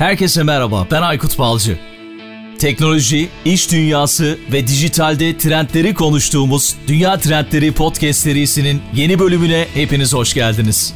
Herkese merhaba, ben Aykut Balcı. Teknoloji, iş dünyası ve dijitalde trendleri konuştuğumuz Dünya Trendleri Podcast serisinin yeni bölümüne hepiniz hoş geldiniz.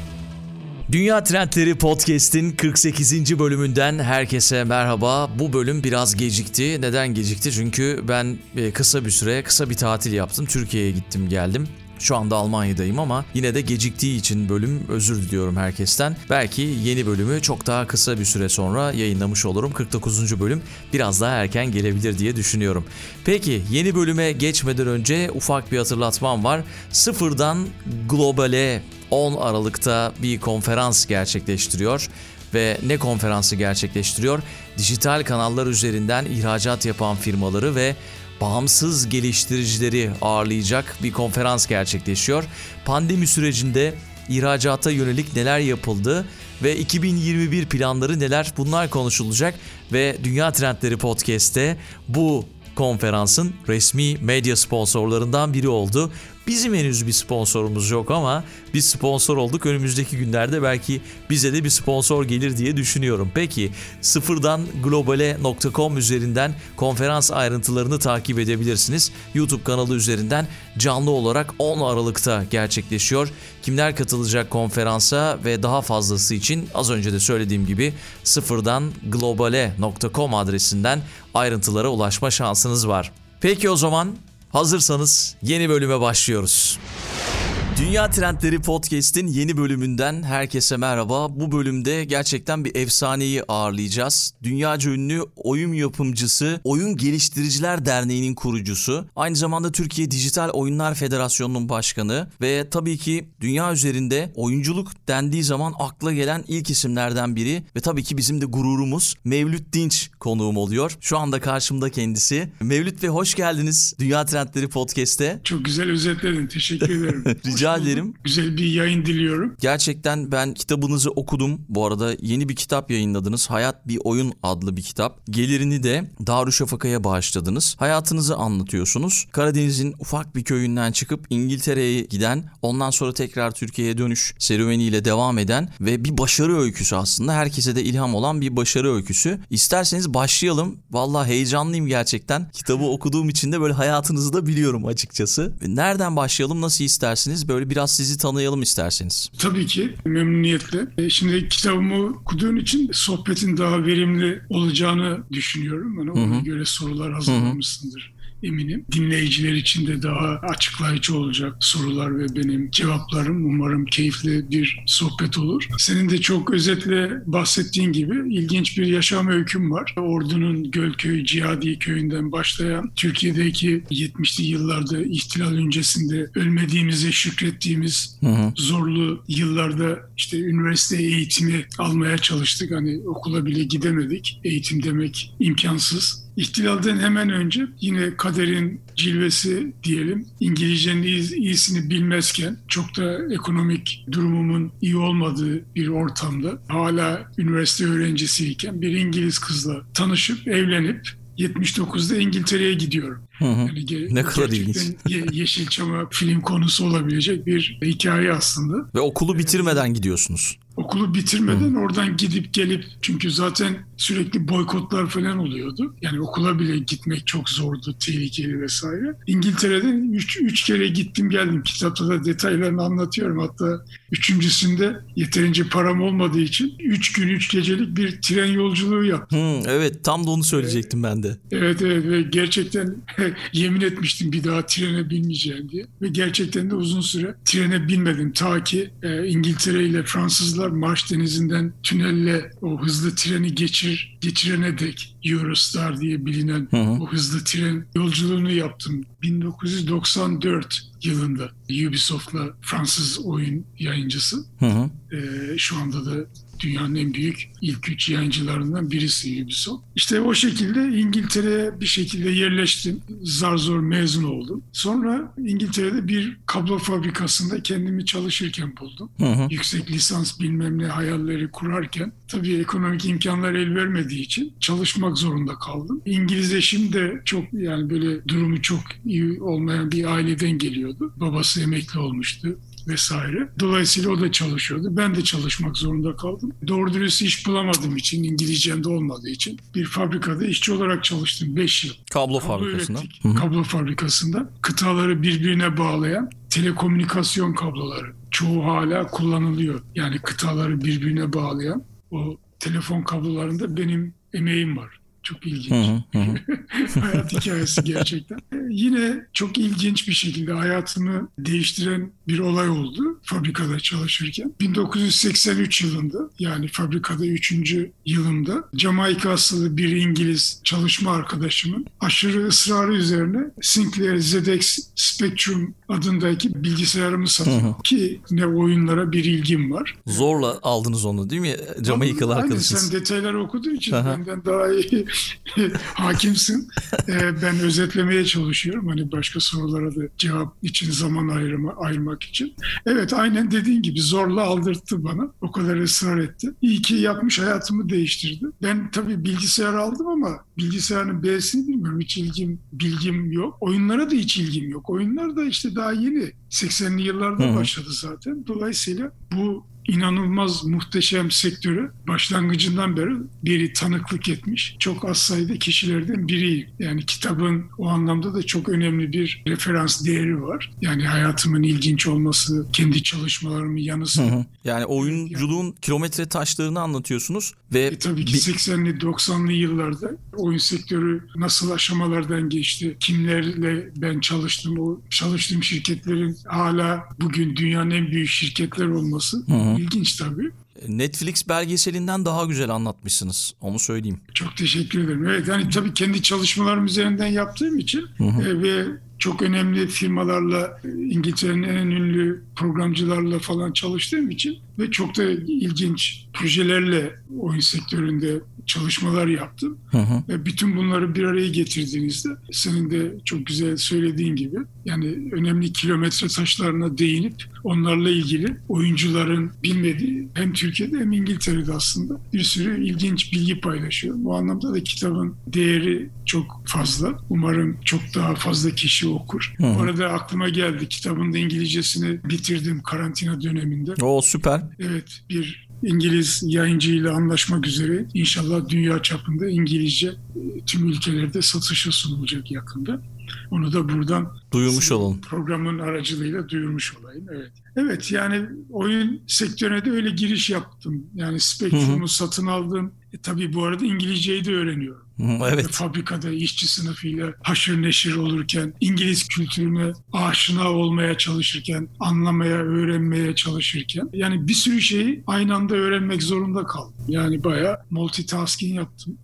Dünya Trendleri Podcast'in 48. bölümünden herkese merhaba. Bu bölüm biraz gecikti. Neden gecikti? Çünkü ben e, kısa bir süre, kısa bir tatil yaptım. Türkiye'ye gittim geldim. Şu anda Almanya'dayım ama yine de geciktiği için bölüm özür diliyorum herkesten. Belki yeni bölümü çok daha kısa bir süre sonra yayınlamış olurum. 49. bölüm biraz daha erken gelebilir diye düşünüyorum. Peki yeni bölüme geçmeden önce ufak bir hatırlatmam var. Sıfırdan globale 10 Aralık'ta bir konferans gerçekleştiriyor ve ne konferansı gerçekleştiriyor? Dijital kanallar üzerinden ihracat yapan firmaları ve bağımsız geliştiricileri ağırlayacak bir konferans gerçekleşiyor. Pandemi sürecinde ihracata yönelik neler yapıldı ve 2021 planları neler bunlar konuşulacak ve Dünya Trendleri Podcast'te bu konferansın resmi medya sponsorlarından biri oldu. Bizim henüz bir sponsorumuz yok ama biz sponsor olduk. Önümüzdeki günlerde belki bize de bir sponsor gelir diye düşünüyorum. Peki sıfırdan globale.com üzerinden konferans ayrıntılarını takip edebilirsiniz. YouTube kanalı üzerinden canlı olarak 10 Aralık'ta gerçekleşiyor. Kimler katılacak konferansa ve daha fazlası için az önce de söylediğim gibi sıfırdan globale.com adresinden ayrıntılara ulaşma şansınız var. Peki o zaman Hazırsanız yeni bölüme başlıyoruz. Dünya Trendleri Podcast'in yeni bölümünden herkese merhaba. Bu bölümde gerçekten bir efsaneyi ağırlayacağız. Dünyaca ünlü oyun yapımcısı, Oyun Geliştiriciler Derneği'nin kurucusu, aynı zamanda Türkiye Dijital Oyunlar Federasyonu'nun başkanı ve tabii ki dünya üzerinde oyunculuk dendiği zaman akla gelen ilk isimlerden biri ve tabii ki bizim de gururumuz Mevlüt Dinç konuğum oluyor. Şu anda karşımda kendisi. Mevlüt Bey hoş geldiniz Dünya Trendleri Podcast'te. Çok güzel özetledin. Teşekkür ederim. Rica ederim. Güzel bir yayın diliyorum. Gerçekten ben kitabınızı okudum. Bu arada yeni bir kitap yayınladınız. Hayat Bir Oyun adlı bir kitap. Gelirini de Darüşşafaka'ya bağışladınız. Hayatınızı anlatıyorsunuz. Karadeniz'in ufak bir köyünden çıkıp İngiltere'ye giden, ondan sonra tekrar Türkiye'ye dönüş serüveniyle devam eden ve bir başarı öyküsü aslında. Herkese de ilham olan bir başarı öyküsü. İsterseniz başlayalım. Vallahi heyecanlıyım gerçekten. Kitabı okuduğum için de böyle hayatınızı da biliyorum açıkçası. Nereden başlayalım, nasıl istersiniz? Böyle biraz sizi tanıyalım isterseniz. Tabii ki memnuniyetle. E, Şimdi kitabımı okuduğun için sohbetin daha verimli olacağını düşünüyorum. Yani ona göre sorular hazırlamışsındır. Eminim. Dinleyiciler için de daha açıklayıcı olacak sorular ve benim cevaplarım. Umarım keyifli bir sohbet olur. Senin de çok özetle bahsettiğin gibi ilginç bir yaşam öyküm var. Ordu'nun Gölköy, Cihadi köyünden başlayan Türkiye'deki 70'li yıllarda ihtilal öncesinde ölmediğimize şükrettiğimiz zorlu yıllarda işte üniversite eğitimi almaya çalıştık. Hani okula bile gidemedik. Eğitim demek imkansız. İhtilalden hemen önce yine kaderin cilvesi diyelim İngilizcenin iyi- iyisini bilmezken çok da ekonomik durumumun iyi olmadığı bir ortamda hala üniversite öğrencisiyken bir İngiliz kızla tanışıp evlenip 79'da İngiltere'ye gidiyorum. Yani ge- Ne kadar gerçekten Ye- Yeşilçam'a film konusu olabilecek bir hikaye aslında. Ve okulu bitirmeden gidiyorsunuz. Okulu bitirmeden oradan gidip gelip çünkü zaten sürekli boykotlar falan oluyordu. Yani okula bile gitmek çok zordu, tehlikeli vesaire. İngiltere'den üç, üç kere gittim geldim. Kitapta da detaylarını anlatıyorum. Hatta üçüncüsünde yeterince param olmadığı için üç gün üç gecelik bir tren yolculuğu yaptım. Hmm, evet tam da onu söyleyecektim ben de. Evet evet ve gerçekten yemin etmiştim bir daha trene binmeyeceğim diye. Ve gerçekten de uzun süre trene binmedim. Ta ki e, İngiltere ile Fransızlar Marş Denizi'nden tünelle o hızlı treni geçir, geçirene dek Eurostar diye bilinen o hızlı tren yolculuğunu yaptım. 1994 yılında Ubisoft'la Fransız oyun yayıncısı. Hı hı. Ee, şu anda da dünyanın en büyük ilk üç yayıncılarından birisi Ubisoft. İşte o şekilde İngiltere'ye bir şekilde yerleştim. Zar zor mezun oldum. Sonra İngiltere'de bir kablo fabrikasında kendimi çalışırken buldum. Hı hı. Yüksek lisans bilmem ne hayalleri kurarken tabii ekonomik imkanlar el vermediği için çalışmak zorunda kaldım. İngiliz eşim de çok yani böyle durumu çok iyi olmayan bir aileden geliyordu. Babası emekli olmuştu vesaire. Dolayısıyla o da çalışıyordu. Ben de çalışmak zorunda kaldım. Doğru dürüst iş bulamadığım için, İngilizcem de olmadığı için bir fabrikada işçi olarak çalıştım 5 yıl. Kablo, fabrikasında. Ürettik. Kablo fabrikasında. Kıtaları birbirine bağlayan telekomünikasyon kabloları. Çoğu hala kullanılıyor. Yani kıtaları birbirine bağlayan o telefon kablolarında benim emeğim var. Çok ilginç. Hı hı hı. Hayat hikayesi gerçekten. Ee, yine çok ilginç bir şekilde hayatımı değiştiren bir olay oldu fabrikada çalışırken. 1983 yılında yani fabrikada 3. yılımda Jamaika asıllı bir İngiliz çalışma arkadaşımın aşırı ısrarı üzerine Sinclair ZX Spectrum adındaki bilgisayarımı sattım. Ki ne oyunlara bir ilgim var. Zorla aldınız onu değil mi? Jamaikalı Aynen, arkadaşınız. sen detayları okuduğun için Aha. benden daha iyi hakimsin. Ee, ben özetlemeye çalışıyorum. Hani başka sorulara da cevap için zaman ayırma, ayırmak için. Evet aynen dediğin gibi zorla aldırttı bana. O kadar ısrar etti. İyi ki yapmış hayatımı değiştirdi. Ben tabii bilgisayar aldım ama bilgisayarın B'sini bilmiyorum. Hiç ilgim, bilgim yok. Oyunlara da hiç ilgim yok. Oyunlar da işte daha yeni. 80'li yıllarda Hı hı. başladı zaten. Dolayısıyla bu inanılmaz muhteşem sektöre başlangıcından beri biri tanıklık etmiş. Çok az sayıda kişilerden biriyim. Yani kitabın o anlamda da çok önemli bir referans değeri var. Yani hayatımın ilginç olması, kendi çalışmalarımın yanı sıra. hı. Yani oyunculuğun kilometre taşlarını anlatıyorsunuz ve E tabii ki bir- 80'li 90'lı yıllarda oyun sektörü nasıl aşamalardan geçti, kimlerle ben çalıştım, o çalıştığım şirketlerin hala bugün dünyanın en büyük şirketler olması Hı hı. İlginç tabii. Netflix belgeselinden daha güzel anlatmışsınız. Onu söyleyeyim. Çok teşekkür ederim. Evet hani tabii kendi çalışmalarım üzerinden yaptığım için e, ve çok önemli firmalarla e, İngiltere'nin en ünlü programcılarla falan çalıştığım için ve çok da ilginç projelerle oyun sektöründe çalışmalar yaptım. Hı hı. Ve bütün bunları bir araya getirdiğinizde senin de çok güzel söylediğin gibi yani önemli kilometre taşlarına değinip onlarla ilgili oyuncuların bilmediği hem Türkiye'de hem İngiltere'de aslında bir sürü ilginç bilgi paylaşıyor. Bu anlamda da kitabın değeri çok fazla. Umarım çok daha fazla kişi okur. Hı arada aklıma geldi kitabın da İngilizcesini bitirdim karantina döneminde. O süper. Evet bir İngiliz yayıncıyla anlaşmak üzere inşallah dünya çapında İngilizce e, tüm ülkelerde satışa sunulacak yakında. Onu da buradan Duyurmuş olalım. programın aracılığıyla duyurmuş olayım. Evet. Evet yani oyun sektörüne de öyle giriş yaptım. Yani Spectrum'u satın aldım. E, tabii bu arada İngilizceyi de öğreniyorum. Evet. Fabrikada işçi sınıfıyla haşır neşir olurken, İngiliz kültürüne aşina olmaya çalışırken, anlamaya, öğrenmeye çalışırken. Yani bir sürü şeyi aynı anda öğrenmek zorunda kaldım. Yani bayağı multitasking yaptım.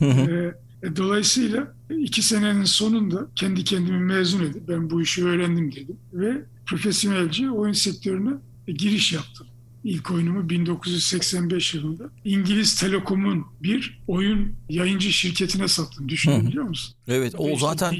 Ee, e, Dolayısıyla iki senenin sonunda kendi kendimi mezun edip ben bu işi öğrendim dedim ve profesyonelce oyun sektörüne giriş yaptım. İlk oyunumu 1985 yılında İngiliz Telekom'un bir oyun yayıncı şirketine sattım. Hı. Düşünebiliyor musun? Evet o zaten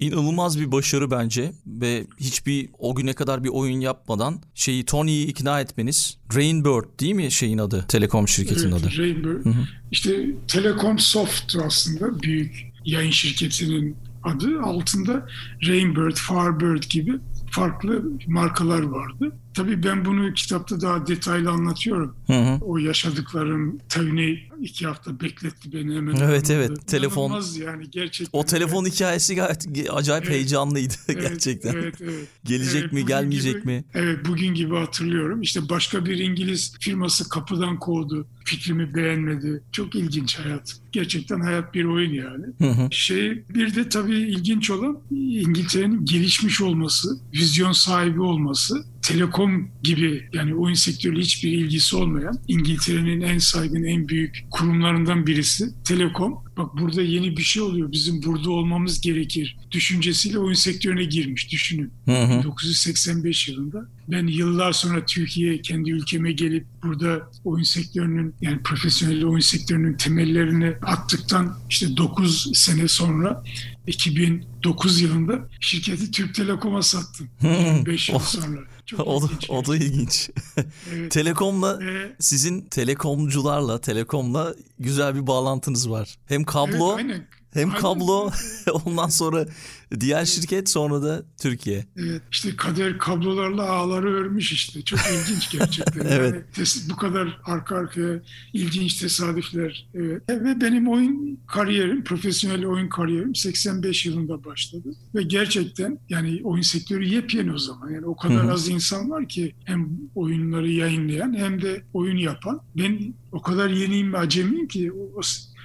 inanılmaz bir başarı bence ve hiçbir o güne kadar bir oyun yapmadan şeyi Tony'yi ikna etmeniz Rainbird değil mi şeyin adı telekom şirketinin Evet, adı. Rainbow. İşte Telekom Soft aslında büyük yayın şirketinin adı. Altında Rainbird, Farbird gibi farklı markalar vardı. Tabii ben bunu kitapta daha detaylı anlatıyorum. Hı hı. O yaşadıklarım Tony iki hafta bekletti beni hemen. Evet, anladı. evet. Telefon- İnanılmaz yani gerçekten. O telefon hikayesi gayet acayip Evet. heyecanlıydı Evet, gerçekten. Evet, evet. Gelecek Evet, mi, gelmeyecek gibi- mi? Evet bugün gibi hatırlıyorum. İşte başka bir İngiliz firması kapıdan kovdu. Fikrimi beğenmedi. Çok ilginç hayat. Gerçekten hayat bir oyun yani. Hı hı. Şey bir de tabii ilginç olan İngiltere'nin gelişmiş olması, vizyon sahibi olması, telekom gibi yani oyun sektörüyle hiçbir ilgisi olmayan İngiltere'nin en saygın, en büyük kurumlarından birisi Telekom. Bak burada yeni bir şey oluyor. Bizim burada olmamız gerekir. Düşüncesiyle oyun sektörüne girmiş. Düşünün. Hı hı. 1985 yılında. Ben yıllar sonra Türkiye'ye, kendi ülkeme gelip burada oyun sektörünün yani profesyonel oyun sektörünün temellerini attıktan işte 9 sene sonra 2009 yılında şirketi Türk Telekom'a sattım. 5 yıl sonra. Çok O ilginç. o da ilginç. Evet. Telekomla Ve- sizin telekomcularla, telekomla güzel bir bağlantınız var. Hem kablo Evet, aynen. Hem Aynen. kablo ondan sonra diğer şirket sonra da Türkiye. Evet, işte kader kablolarla ağları örmüş işte. Çok ilginç gerçekten. Evet. Yani tes- bu kadar arka arkaya ilginç tesadüfler. Evet. Ve benim oyun kariyerim, profesyonel oyun kariyerim 85 yılında başladı. Ve gerçekten yani oyun sektörü yepyeni o zaman. Yani o kadar az insan var ki hem oyunları yayınlayan hem de oyun yapan. Ben o kadar yeniyim ve acemiyim ki o, o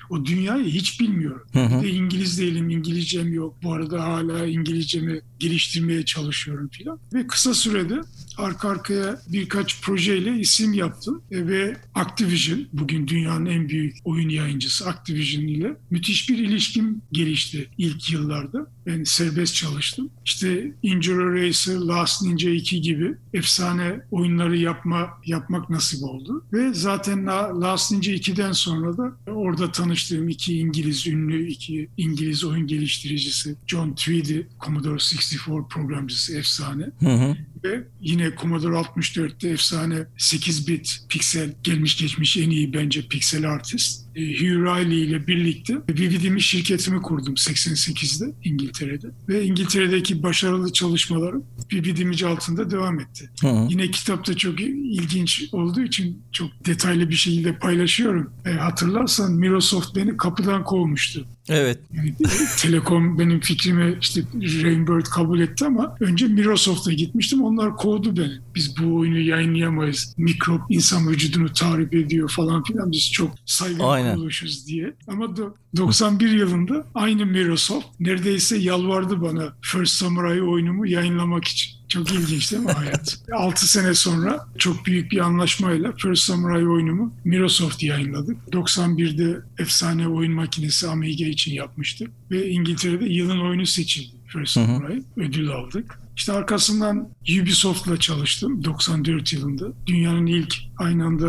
o dünyayı hiç bilmiyorum. Hı hı. Bir de İngiliz değilim, İngilizcem yok. Bu arada hala İngilizcemi geliştirmeye çalışıyorum filan. Ve kısa sürede arka arkaya birkaç projeyle isim yaptım. E, ve Activision, bugün dünyanın en büyük oyun yayıncısı Activision ile müthiş bir ilişkim gelişti ilk yıllarda. Ben serbest çalıştım. İşte Injury Racer, Last Ninja 2 gibi efsane oyunları yapma yapmak nasip oldu. Ve zaten La- Last Ninja 2'den sonra da orada tanıştığım iki İngiliz ünlü iki İngiliz oyun geliştiricisi John Tweedy, Commodore 64 programcısı efsane Hı hı. Ve yine Commodore 64'te efsane 8 bit piksel gelmiş geçmiş en iyi bence piksel artist. E, Hugh Riley ile birlikte BBD'mi şirketimi kurdum 88'de İngiltere'de. Ve İngiltere'deki başarılı çalışmalarım BBD'mici altında devam etti. Hı hı. Yine kitapta çok ilginç olduğu için çok detaylı bir şekilde paylaşıyorum. E, hatırlarsan Microsoft beni kapıdan kovmuştu. Evet. Yani, e, Telekom benim fikrimi işte Rainbird kabul etti ama önce Microsoft'a gitmiştim. Onlar kovdu beni. Biz bu oyunu yayınlayamayız. Mikrop insan vücudunu tahrip ediyor falan filan. Biz çok Aynen. Kuruluşuz diye. Ama do- 91 yılında aynı Microsoft neredeyse yalvardı bana First Samurai oyunumu yayınlamak için. Çok ilginç değil mi hayat? 6 sene sonra çok büyük bir anlaşmayla First Samurai oyunumu Microsoft yayınladık. 91'de efsane oyun makinesi Amiga için yapmıştık. Ve İngiltere'de yılın oyunu seçildi First. Samurai. Ödül aldık. İşte arkasından Ubisoft'la çalıştım 94 yılında. Dünyanın ilk aynı anda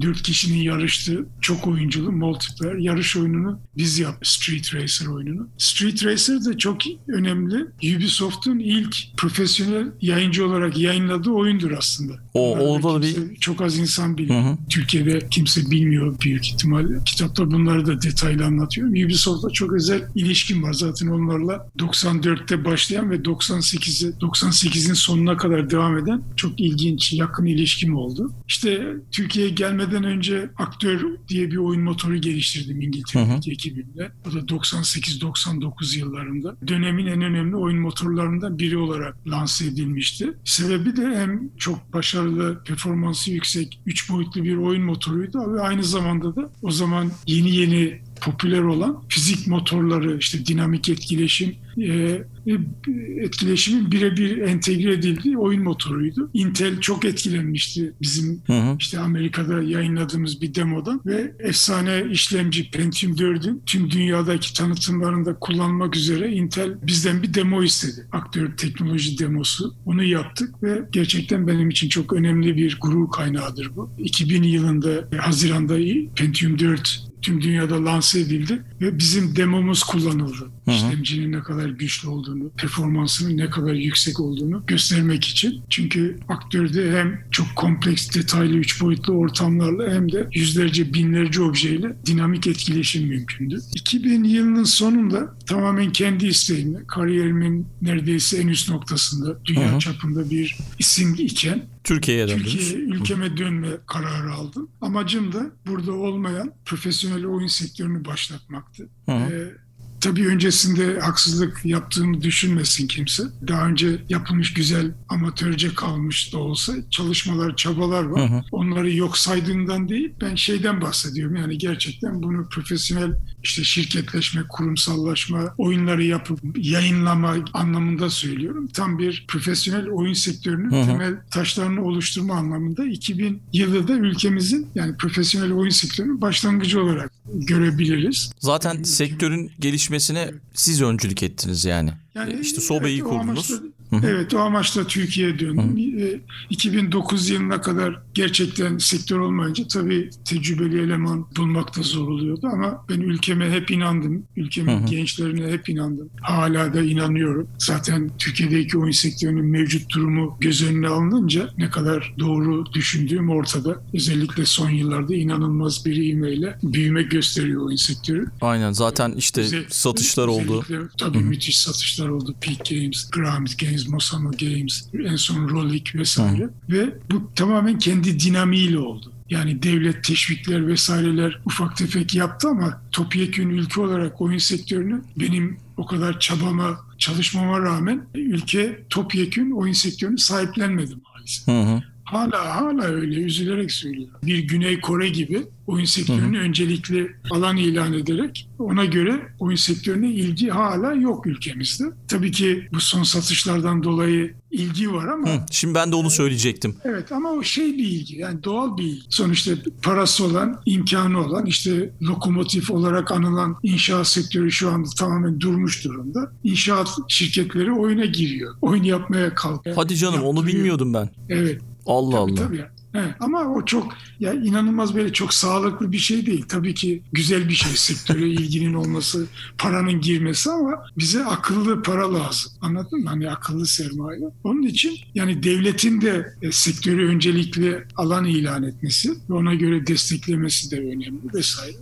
dört kişinin yarıştığı çok oyunculu multiplayer yarış oyununu biz yaptık. Street Racer oyununu. Street Racer de çok önemli. Ubisoft'un ilk profesyonel yayıncı olarak yayınladığı oyundur aslında. O- da kimse- Çok az insan Hı biliyor. hı. Türkiye'de kimse bilmiyor büyük ihtimalle. Kitapta bunları da detaylı anlatıyorum. Ubisoft'la çok özel ilişkim var. Zaten onlarla 94'te başlayan ve 98'e 98'in sonuna kadar devam eden çok ilginç, yakın ilişkim oldu. İşte Türkiye'ye gelmeden önce Aktör diye bir oyun motoru geliştirdim İngiltere'deki ekibimle. O da 98-99 yıllarında. Dönemin en önemli oyun motorlarından biri olarak lanse edilmişti. Sebebi de hem çok başarılı, performansı yüksek, 3 boyutlu bir oyun motoruydu ve aynı zamanda da o zaman yeni yeni popüler olan fizik motorları, işte dinamik etkileşim, e, e, etkileşimin birebir entegre edildiği oyun motoruydu. Intel çok etkilenmişti bizim Hı hı. işte Amerika'da yayınladığımız bir demodan ve efsane işlemci Pentium 4'ün tüm dünyadaki tanıtımlarında kullanmak üzere Intel bizden bir demo istedi. Aktör teknoloji demosu. Onu yaptık ve gerçekten benim için çok önemli bir gurur kaynağıdır bu. 2000 yılında Haziran'da Pentium 4 tüm dünyada lanse edildi ve bizim demomuz kullanıldı. Hı hı. İşlemcinin ne kadar güçlü olduğunu, performansının ne kadar yüksek olduğunu göstermek için. Çünkü aktörde hem çok kompleks, detaylı, üç boyutlu ortamlarla hem de yüzlerce, binlerce objeyle dinamik etkileşim mümkündü. 2000 yılının sonunda tamamen kendi isteğimle, kariyerimin neredeyse en üst noktasında, dünya Hı hı. çapında bir isim iken Türkiye'ye döndünüz. Türkiye ülkeme dönme kararı aldım. Amacım da burada olmayan profesyonel oyun sektörünü başlatmaktı. Hı. Ee, tabii öncesinde haksızlık yaptığımı düşünmesin kimse. Daha önce yapılmış güzel amatörce kalmış da olsa çalışmalar, çabalar var. Hı hı. Onları yok saydığımdan değil, ben şeyden bahsediyorum. Yani gerçekten bunu profesyonel işte şirketleşme, kurumsallaşma, oyunları yapıp yayınlama anlamında söylüyorum. Tam bir profesyonel oyun sektörünün Hı hı. temel taşlarını oluşturma anlamında 2000 yılı da ülkemizin yani profesyonel oyun sektörünün başlangıcı olarak görebiliriz. Zaten sektörün gelişmesine siz öncülük ettiniz yani. Yani E, işte Sobe'yi evet, kurdunuz. amaçla- Evet o amaçla Türkiye'ye döndüm. E, 2009 yılına kadar gerçekten sektör olmayınca tabii tecrübeli eleman bulmakta zor oluyordu ama ben ülkeme hep inandım. Ülkemin gençlerine hep inandım. Hala da inanıyorum. Zaten Türkiye'deki oyun sektörünün mevcut durumu göz önüne alınınca ne kadar doğru düşündüğüm ortada. Özellikle son yıllarda inanılmaz bir ivmeyle büyüme gösteriyor oyun sektörü. Aynen zaten işte Özel- satışlar oldu. Tabii müthiş satışlar oldu. Peak Games, Gramis Games, Mosamo Games, en son Rolik vesaire. Ve bu tamamen kendi dinamiğiyle oldu. Yani devlet teşvikler vesaireler ufak tefek yaptı ama topyekün ülke olarak oyun sektörünü benim o kadar çabama, çalışmama rağmen ülke topyekün oyun sektörünü sahiplenmedi maalesef. Hı hı. Hala hala öyle üzülerek söylüyorum. Bir Güney Kore gibi oyun sektörünü öncelikli alan ilan ederek ona göre oyun sektörüne ilgi hala yok ülkemizde. Tabii ki bu son satışlardan dolayı ilgi var ama Hı, Şimdi ben de onu söyleyecektim. Evet ama o şey bir ilgi yani doğal bir ilgi. Sonuçta parası olan, imkanı olan işte lokomotif olarak anılan inşaat sektörü şu anda tamamen durmuş durumda. İnşaat şirketleri oyuna giriyor. Oyun yapmaya kalkıyor. Hadi canım onu Yaptırıyor. bilmiyordum ben. Evet. Allah Tabii, Allah. tabii. He, ama o çok ya inanılmaz böyle çok sağlıklı bir şey değil. Tabii ki güzel bir şey sektöre ilginin olması, paranın girmesi ama bize akıllı para lazım. Anladın mı? Hani akıllı sermaye. Onun için yani devletin de e, sektörü öncelikli alan ilan etmesi ve ona göre desteklemesi de önemli vesaire.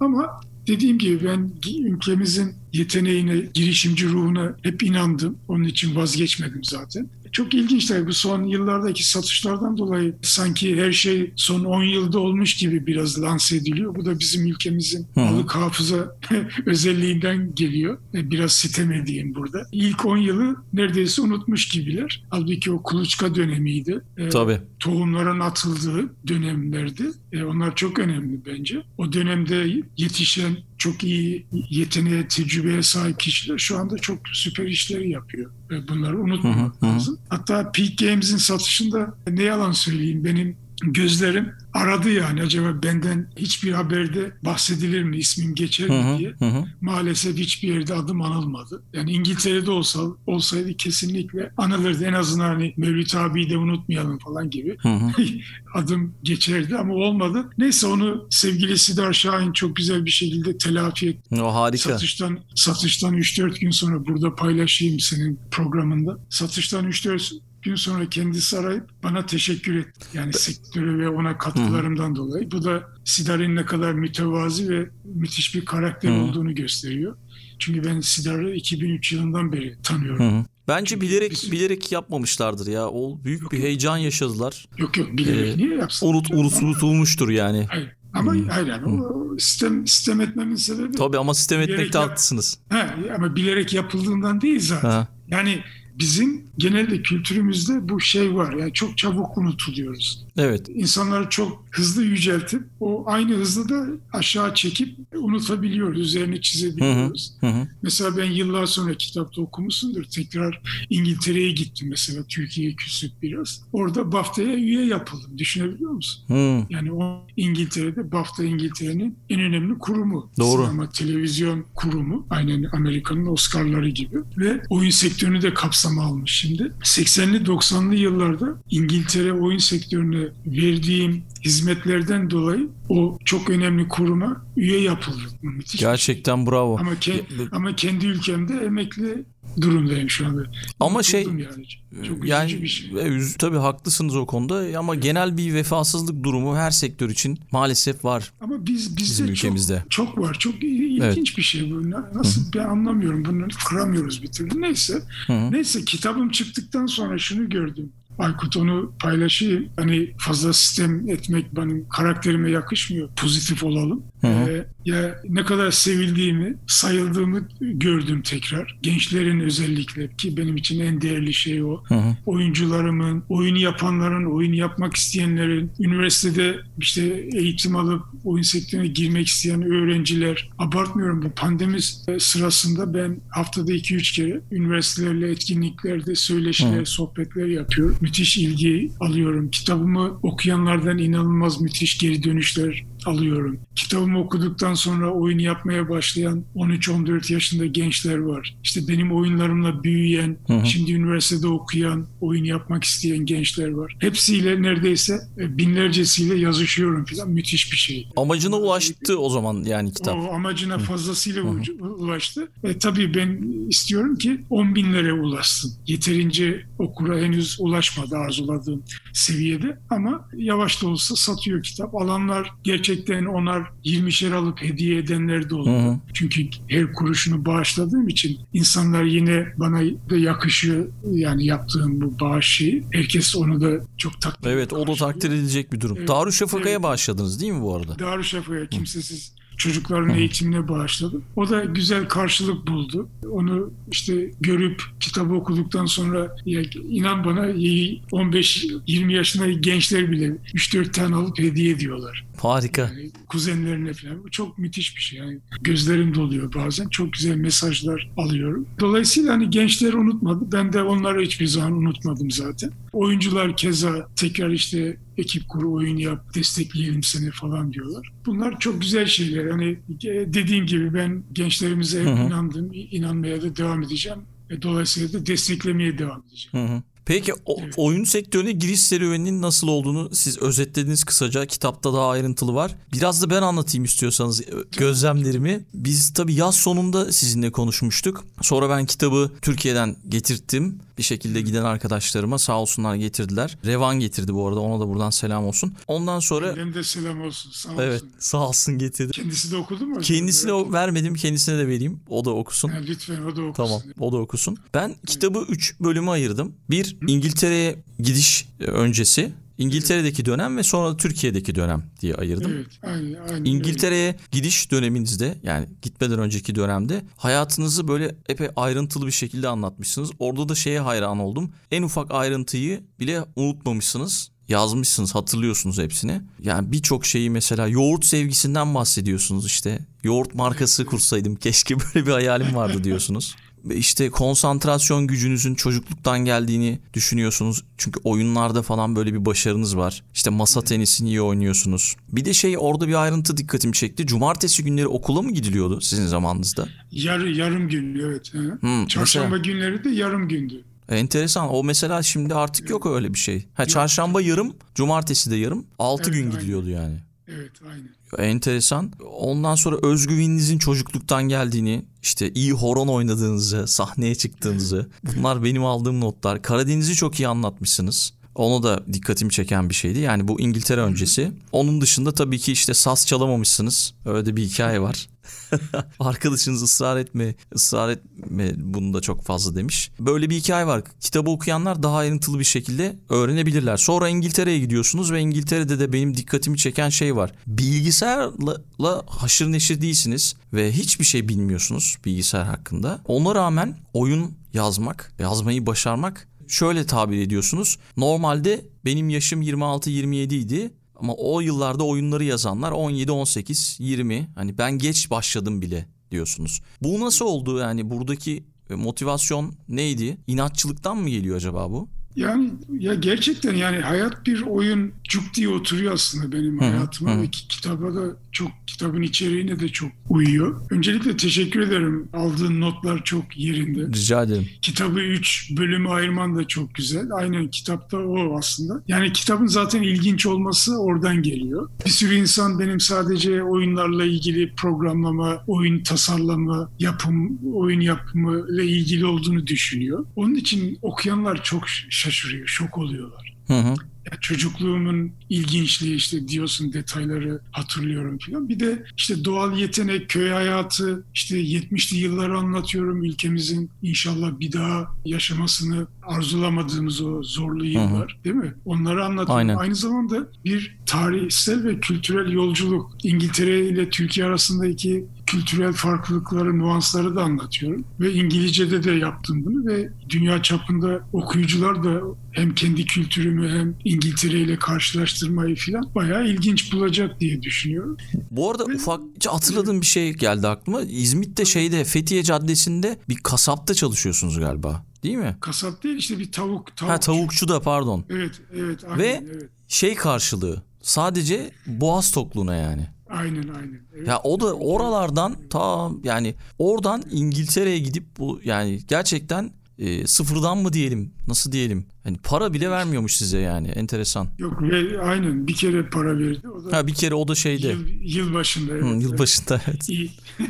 Ama dediğim gibi ben ülkemizin yeteneğine, girişimci ruhuna hep inandım. Onun için vazgeçmedim zaten. Çok ilginç tabii bu son yıllardaki satışlardan dolayı sanki her şey son 10 yılda olmuş gibi biraz lanse ediliyor. Bu da bizim ülkemizin Hı hı. balık hafıza özelliğinden geliyor. E, Biraz sitem edeyim burada. İlk 10 yılı neredeyse unutmuş gibiler. Halbuki o kuluçka dönemiydi. E, Tabii. tohumların atıldığı dönemlerdi. E, onlar çok önemli bence. O dönemde yetişen çok iyi yeteneğe, tecrübeye sahip kişiler şu anda çok süper işleri yapıyor. Bunları unutmamak lazım. Hatta Peak Games'in satışında ne yalan söyleyeyim benim gözlerim aradı yani acaba benden hiçbir haberde bahsedilir mi, ismim geçer mi hı, diye. hı hı. Maalesef hiçbir yerde adım anılmadı. Yani İngiltere'de olsa, olsaydı kesinlikle anılırdı. En azından hani Mevlüt abiyi de unutmayalım falan gibi Hı hı. adım geçerdi ama olmadı. Neyse onu sevgili Sidar Şahin çok güzel bir şekilde telafi etti. O harika. Satıştan satıştan 3-4 gün sonra burada paylaşayım senin programında. Satıştan 3-4 gün sonra kendisi arayıp bana teşekkür etti. Yani sektöre ve ona katkılarımdan dolayı. Bu da Sidar'ın ne kadar mütevazi ve müthiş bir karakter Hı. olduğunu gösteriyor. Çünkü ben Sidar'ı 2003 yılından beri Hı tanıyorum. hı. Bence bilerek Biz- bilerek yapmamışlardır ya. O büyük bir heyecan yaşadılar. Yok yok bilerek Ee, niye yapsın? Unut, unut, unutulmuştur yani. Hayır. Ama hayır yani o sistem, sistem etmemin sebebi Tabii ama sistem etmekte haklısınız. He, ama bilerek yapıldığından değil zaten. Ha. Yani bizim genelde kültürümüzde bu şey var. Yani çok çabuk unutuluyoruz. Evet. İnsanları çok hızlı yüceltip o aynı hızlı da aşağı çekip unutabiliyoruz. Üzerine çizebiliyoruz. Hı hı. Mesela ben yıllar sonra kitapta okumuşsundur. Tekrar İngiltere'ye gittim mesela. Türkiye'ye küsüp biraz. Orada BAFTA'ya üye yapıldım. Düşünebiliyor musun? Hı. Yani o İngiltere'de BAFTA İngiltere'nin en önemli kurumu. Doğru. Sinema, televizyon kurumu. Aynen Amerika'nın Oscar'ları gibi. Ve oyun sektörünü de kapsama almış şimdi. 80'li 90'lı yıllarda İngiltere oyun sektörüne verdiğim hizmetlerden dolayı o çok önemli kuruma üye yapıldı. Bu Müthiş. şey. Gerçekten bravo. Ama, ke- Ya- ama kendi ülkemde emekli durumdayım şu anda. Ama şey yani. Çok yani bir şey. e, üz- tabii haklısınız o konuda ama genel bir vefasızlık durumu her sektör için maalesef var. Ama biz bizde Bizim çok, ülkemizde. çok var. Çok il- ilginç bir şey bu. Na- Nasıl ben anlamıyorum. Bunu kıramıyoruz bir türlü. Neyse. hı. Neyse kitabım çıktıktan sonra şunu gördüm. Aykut onu paylaşayım. Hani fazla sistem etmek benim karakterime yakışmıyor. Pozitif olalım. Hı hı. Ee, ya ne kadar sevildiğimi, sayıldığımı gördüm tekrar. Gençlerin özellikle ki benim için en değerli şey o. Hı hı. Oyuncularımın, oyunu yapanların, oyun yapmak isteyenlerin, üniversitede işte eğitim alıp oyun sektörüne girmek isteyen öğrenciler. Abartmıyorum bu pandemi sırasında ben haftada 2-3 kere üniversitelerle etkinliklerde söyleşiler, Hı. sohbetler yapıyorum. Müthiş ilgi alıyorum. Kitabımı okuyanlardan inanılmaz müthiş geri dönüşler alıyorum. Kitabımı okuduktan sonra oyun yapmaya başlayan 13-14 yaşında gençler var. İşte benim oyunlarımla büyüyen, Hı hı. şimdi üniversitede okuyan, oyun yapmak isteyen gençler var. Hepsiyle neredeyse e, binlercesiyle yazışıyorum falan. Müthiş bir şey. Amacına ulaştı o zaman yani kitap. O amacına fazlasıyla ucu- ulaştı. E, tabii ben istiyorum ki 10 binlere ulaşsın. Yeterince okura henüz ulaşmadı arzuladığım seviyede ama yavaş da olsa satıyor kitap. Alanlar gerçekten onar 20'şer alıp hediye edenler de oluyor. Hı hı. Çünkü her kuruşunu bağışladığım için insanlar yine bana da yakışıyor yani yaptığım bu bağış şeyi. Herkes onu da çok takdir Evet o da takdir edilecek bir durum. Evet, Darüşşafaka'ya evet. başladınız değil mi bu arada? Darüşşafaka'ya kimsesiz çocukların eğitimine bağışladım. O da güzel karşılık buldu. Onu işte görüp kitabı okuduktan sonra ya inan bana 15-20 yaşındaki gençler bile 3-4 tane alıp hediye ediyorlar. Harika. Yani kuzenlerine falan. Bu çok müthiş bir şey. Yani gözlerim doluyor bazen. Çok güzel mesajlar alıyorum. Dolayısıyla hani gençler unutmadı. Ben de onları hiçbir zaman unutmadım zaten. Oyuncular keza tekrar işte ekip kuru oyun yap, destekleyelim seni falan diyorlar. Bunlar çok güzel şeyler. Hani e, dediğim gibi ben gençlerimize hep inandım, inanmaya da devam edeceğim. Dolayısıyla da desteklemeye devam edeceğim. Hı hı. Peki o- oyun sektörüne giriş serüveninin nasıl olduğunu siz özetlediniz kısaca. Kitapta daha ayrıntılı var. Biraz da ben anlatayım istiyorsanız gözlemlerimi. Biz tabii yaz sonunda sizinle konuşmuştuk. Sonra ben kitabı Türkiye'den getirttim. Bir şekilde giden arkadaşlarıma sağ olsunlar getirdiler. Revan getirdi bu arada ona da buradan selam olsun. Ondan sonra Hem de selam olsun. Sağ olsun. evet sağ olsun getirdi. Kendisi de okudu mu? Kendisine o- vermedim kendisine de vereyim. O da okusun. Ha, lütfen o da okusun. Tamam o da okusun. Ben kitabı 3 bölüme ayırdım. Bir İngiltere'ye gidiş öncesi, İngiltere'deki dönem ve sonra Türkiye'deki dönem diye ayırdım. Evet, aynen, aynen. İngiltere'ye gidiş döneminizde yani gitmeden önceki dönemde hayatınızı böyle epey ayrıntılı bir şekilde anlatmışsınız. Orada da şeye hayran oldum. En ufak ayrıntıyı bile unutmamışsınız. Yazmışsınız hatırlıyorsunuz hepsini. Yani birçok şeyi mesela yoğurt sevgisinden bahsediyorsunuz işte. Yoğurt markası kursaydım keşke böyle bir hayalim vardı diyorsunuz. İşte konsantrasyon gücünüzün çocukluktan geldiğini düşünüyorsunuz. Çünkü oyunlarda falan böyle bir başarınız var. İşte masa tenisini iyi oynuyorsunuz. Bir de şey orada bir ayrıntı dikkatimi çekti. Cumartesi günleri okula mı gidiliyordu sizin zamanınızda? Yar, yarım gün evet. Hmm, Çarşamba günleri de yarım gündü. Enteresan. O mesela şimdi artık yok öyle bir şey. Ha çarşamba yarım, cumartesi de yarım. 6 Evet, gün aynen. gidiliyordu yani. Evet aynen. Enteresan. Ondan sonra özgüveninizin çocukluktan geldiğini, işte iyi horon oynadığınızı, sahneye çıktığınızı. Bunlar benim aldığım notlar. Karadeniz'i çok iyi anlatmışsınız. Onu da dikkatimi çeken bir şeydi. Yani bu İngiltere öncesi. Onun dışında tabii ki işte saz çalamamışsınız. Öyle de bir hikaye var. Arkadaşınız ısrar etme, ısrar etme bunu da çok fazla demiş. Böyle bir hikaye var. Kitabı okuyanlar daha ayrıntılı bir şekilde öğrenebilirler. Sonra İngiltere'ye gidiyorsunuz ve İngiltere'de de benim dikkatimi çeken şey var. Bilgisayarla la haşır neşir değilsiniz ve hiçbir şey bilmiyorsunuz bilgisayar hakkında. Ona rağmen oyun yazmak, yazmayı başarmak şöyle tabir ediyorsunuz. Normalde benim yaşım 26-27 idi. Ama o yıllarda oyunları yazanlar 17, 18, 20 hani ben geç başladım bile diyorsunuz. Bu nasıl oldu yani buradaki motivasyon neydi? İnatçılıktan mı geliyor acaba bu? Yani ya gerçekten yani hayat bir oyun cuk diye oturuyor aslında benim hayatıma ve ki- kitaba da çok kitabın içeriğine de çok uyuyor. Öncelikle teşekkür ederim. Aldığın notlar çok yerinde. Rica ederim. Kitabı 3 bölüme ayırman da çok güzel. Aynen kitapta o aslında. Yani kitabın zaten ilginç olması oradan geliyor. Bir sürü insan benim sadece oyunlarla ilgili programlama, oyun tasarlama, yapım, oyun yapımı ile ilgili olduğunu düşünüyor. Onun için okuyanlar çok şaşırıyor, şok oluyorlar. Hı hı. Ya çocukluğumun ilginçliği işte diyorsun detayları hatırlıyorum falan. Bir de işte doğal yetenek, köy hayatı, işte 70'li yılları anlatıyorum. Ülkemizin inşallah bir daha yaşamasını arzulamadığımız o zorlu yıllar değil mi? Onları anlatıyorum. Aynen. Aynı zamanda bir tarihsel ve kültürel yolculuk. İngiltere ile Türkiye arasındaki kültürel farklılıkları, nuansları da anlatıyorum. Ve İngilizce'de de yaptım bunu ve dünya çapında okuyucular da hem kendi kültürümü hem İngiltere ile karşılaştırmayı falan bayağı ilginç bulacak diye düşünüyorum. Bu arada ufak hatırladığım bir şey geldi aklıma. İzmit'te şeyde Fethiye Caddesi'nde bir kasapta çalışıyorsunuz galiba. Değil mi? Kasap değil işte bir tavuk. tavuk. Ha tavukçu da pardon. Evet, evet. Aynen, Ve evet. şey karşılığı sadece boğaz tokluğuna yani. Aynen aynen. Evet. Ya o da oralardan ta yani oradan İngiltere'ye gidip bu yani gerçekten e, sıfırdan mı diyelim nasıl diyelim hani para bile vermiyormuş size yani enteresan. Yok ve aynen bir kere para verdi. O da Ha bir kere o da şeyde yıl, yıl başında. Hı, evet. yılbaşında evet. İyi.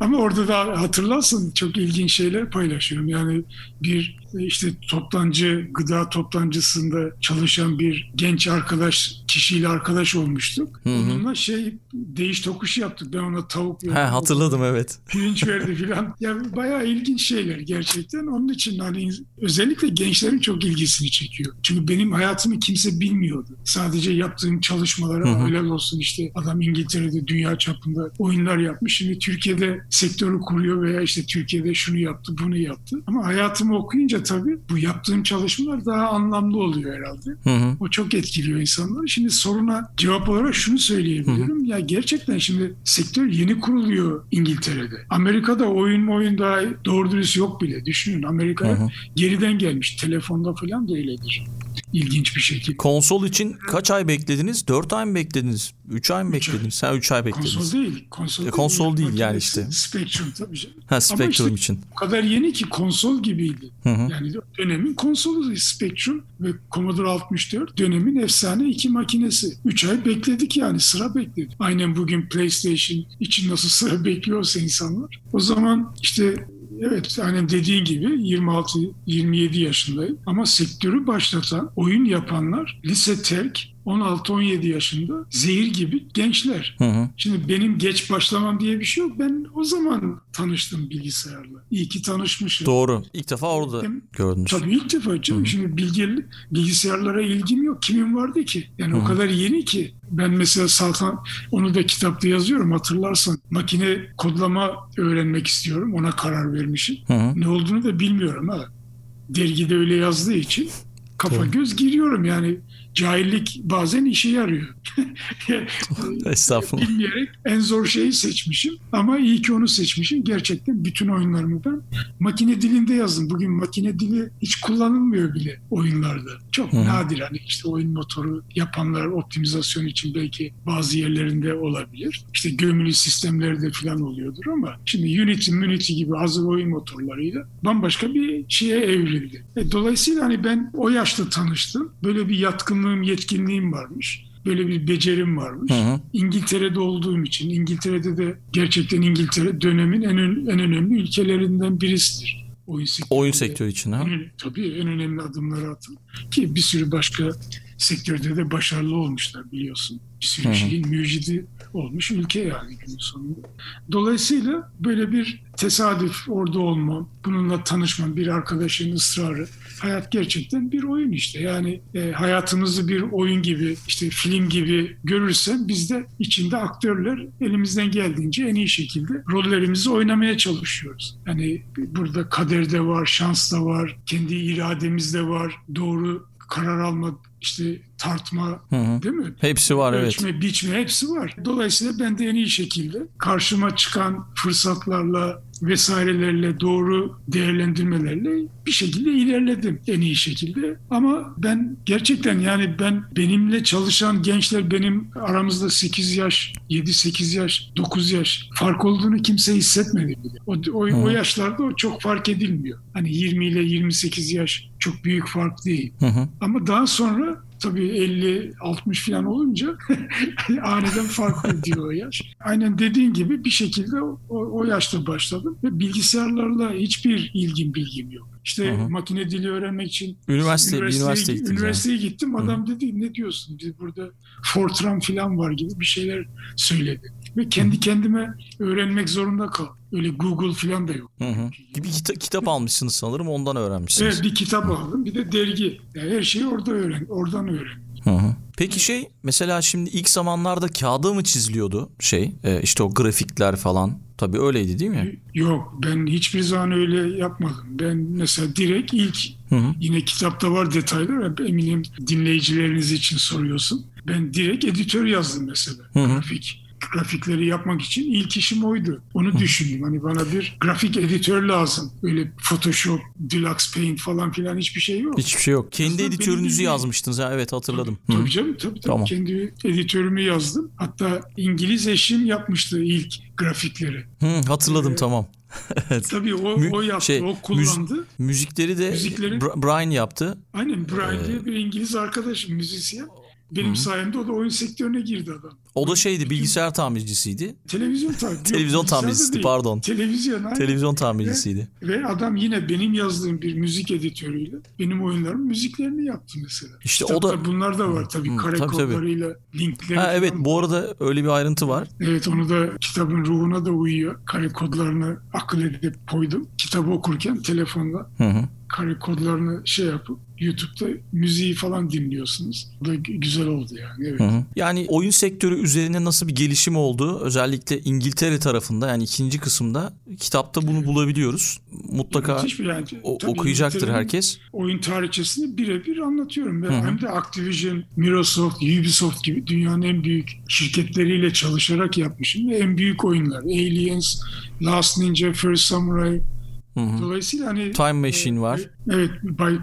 Ama orada da hatırlarsın çok ilginç şeyler paylaşıyorum. Yani bir işte toptancı, gıda toptancısında çalışan bir genç arkadaş, kişiyle arkadaş olmuştuk. Hı hı. Onunla şey değiş tokuş yaptık. Ben ona tavuk verdim. Ha hatırladım evet. pirinç verdi filan. Ya bayağı ilginç şeyler gerçekten. Onun için hani özellikle gençlerin çok ilgisini çekiyor. Çünkü benim hayatımı kimse bilmiyordu. Sadece yaptığım çalışmalara Hı hı. helal olsun işte adam İngiltere'de dünya çapında oyunlar yapmış. Şimdi Türkiye'de sektörü kuruyor veya işte Türkiye'de şunu yaptı, bunu yaptı. Ama hayatımı okuyunca tabii bu yaptığım çalışmalar daha anlamlı oluyor herhalde. Hı hı. O çok etkiliyor insanları. Şimdi soruna cevap olarak şunu söyleyebilirim. Ya gerçekten şimdi sektör yeni kuruluyor İngiltere'de. Amerika'da oyun oyun daha doğru dürüst yok bile. Düşünün Amerika geriden gelmiş. Telefonda falan da öyledir. İlginç bir şekilde. Konsol için kaç ay beklediniz? 4 ay mı beklediniz? 3 ay mı Üç ay. beklediniz? Ha 3 ay beklediniz. Konsol değil. Konsol, E, konsol değil yani Makinesi, işte. Spectrum tabii. Ha Spectrum işte- için. O kadar yeni ki konsol gibiydi. Hı hı. Yani dönemin konsolu Spectrum ve Commodore 64 dönemin efsane iki makinesi. 3 ay bekledik yani sıra bekledik. Aynen bugün PlayStation için nasıl sıra bekliyorsa insanlar. O zaman işte Evet aynen dediğin gibi 26-27 yaşındayım ama sektörü başlatan, oyun yapanlar lise terk 16-17 yaşında zehir gibi gençler. Hı hı. Şimdi benim geç başlamam diye bir şey yok. Ben o zaman tanıştım bilgisayarla. İyi ki tanışmışım. Doğru. İlk defa orada Hem- gördünüz. Tabii ilk defa canım. Hı hı. Şimdi bilgi, bilgisayarlara ilgim yok. Kimin vardı ki? Yani Hı o hı. kadar yeni ki. Ben mesela zaten onu da kitapta yazıyorum hatırlarsan. Makine kodlama öğrenmek istiyorum. Ona karar vermişim. Hı hı. Ne olduğunu da bilmiyorum ha. Dergide öyle yazdığı için kafa Tabii. göz giriyorum yani. Cahillik bazen işe yarıyor. Estağfurullah. Bilmeyerek en zor şeyi seçmişim ama iyi ki onu seçmişim. Gerçekten bütün oyunlarımı ben makine dilinde yazdım. Bugün makine dili hiç kullanılmıyor bile oyunlarda. Çok Hı hı. nadir hani işte oyun motoru yapanlar optimizasyon için belki bazı yerlerinde olabilir. İşte gömülü sistemlerde falan oluyordur ama şimdi Unity, Unity gibi hazır oyun motorlarıyla bambaşka bir şeye evrildi. E, dolayısıyla hani ben o yaşta tanıştım. Böyle bir yatkınlığım, yetkinliğim varmış. Böyle bir becerim varmış. Hı hı. İngiltere'de olduğum için İngiltere'de de gerçekten İngiltere dönemin en, en önemli ülkelerinden birisidir. Oyun sektörü. Oyun sektörü için ha. En, tabii en önemli adımları atın. Ki bir sürü başka sektörde de başarılı olmuşlar biliyorsun. Bir sürü Hı hı. şeyin mücidi olmuş ülke yani günün sonunda. Dolayısıyla böyle bir tesadüf orada olmam, bununla tanışmam, bir arkadaşın ısrarı. Hayat gerçekten bir oyun işte. Yani e, hayatımızı bir oyun gibi, işte film gibi görürsen biz de içinde aktörler elimizden geldiğince en iyi şekilde rollerimizi oynamaya çalışıyoruz. Yani burada kader de var, şans da var, kendi irademiz de var, doğru karar alma, işte tartma Hı hı. değil mi? Hepsi var evet. Ölçme, biçme hepsi var. Dolayısıyla ben de en iyi şekilde karşıma çıkan fırsatlarla vesairelerle doğru değerlendirmelerle bir şekilde ilerledim en iyi şekilde. Ama ben gerçekten yani ben benimle çalışan gençler benim aramızda 8 yaş, 7-8 yaş, 9 yaş fark olduğunu kimse hissetmedi bile. O, o, o yaşlarda o çok fark edilmiyor. Hani 20 ile 28 yaş çok büyük fark değil. Hı hı. Ama daha sonra tabii 50-60 falan olunca aniden fark ediyor o yaş. Aynen dediğin gibi bir şekilde o, o yaşta başladım ve bilgisayarlarla hiçbir ilgim bilgim yok. İşte Hı hı. makine dili öğrenmek için Üniversite, üniversiteye, üniversiteye yani. üniversiteye gittim. Adam dedi ne diyorsun? Biz burada Fortran falan var gibi bir şeyler söyledi. Ve kendi kendime öğrenmek zorunda kal. Öyle Google falan da yok. Hı hı. Bir kita- kitap almışsınız sanırım ondan öğrenmişsiniz. Evet bir kitap aldım bir de dergi. Yani her şeyi orada öğren, oradan öğren. Hı hı. Peki şey mesela şimdi ilk zamanlarda kağıda mı çiziliyordu şey e, işte o grafikler falan tabii öyleydi değil mi? Yok ben hiçbir zaman öyle yapmadım. Ben mesela direkt ilk Hı hı. yine kitapta var detaylar eminim dinleyicileriniz için soruyorsun. Ben direkt editör yazdım mesela Hı hı. grafik. Grafikleri yapmak için ilk işim oydu. Onu düşündüm. Hani bana bir grafik editör lazım. Öyle Photoshop, Deluxe Paint falan filan hiçbir şey yok. Hiçbir şey yok. Kendi Aslında editörünüzü yazmıştınız ha evet hatırladım. Hı. Tabii canım tabii tabii. Tamam. Kendi editörümü yazdım. Hatta İngiliz eşim yapmıştı ilk grafikleri. Hı, hatırladım tamam. evet. Tabii o, Mü- o yaptı, şey, o kullandı. Müzikleri de Müzikleri- Brian yaptı. Aynen Brian Ee, diye bir İngiliz arkadaşım, müzisyen. Benim sayemde o da oyun sektörüne girdi adam. O da şeydi bilgisayar tamircisiydi. Televizyon tamircisi. Televizyon tamircisiydi, pardon. Televizyon aynen. Televizyon tamircisiydi. Ve adam yine benim yazdığım bir müzik editörüyle benim oyunlarımın müziklerini yaptı mesela. İşte o Kitapta da- bunlar da var tabii. Tabii. kodlarıyla linkleri. Ha evet bu arada öyle bir ayrıntı var. Evet onu da kitabın ruhuna da uyuyor. Kare kodlarını akıl edip koydum. Kitabı okurken telefonla Hı hı. kare kodlarını şey yapıp YouTube'da müziği falan dinliyorsunuz. Bu da gü- güzel oldu yani. Evet. Hı hı. Yani oyun sektörü üzerine nasıl bir gelişim oldu? Özellikle İngiltere tarafında yani ikinci kısımda kitapta bunu bulabiliyoruz. Mutlaka o- okuyacaktır herkes. Oyun tarihçesini birebir anlatıyorum. Ben hem de Activision, Microsoft, Ubisoft gibi dünyanın en büyük şirketleriyle çalışarak yapmışım. Ve en büyük oyunlar. Aliens, Last Ninja, First Samurai. Hı hı. Dolayısıyla hani Time Machine var. Evet,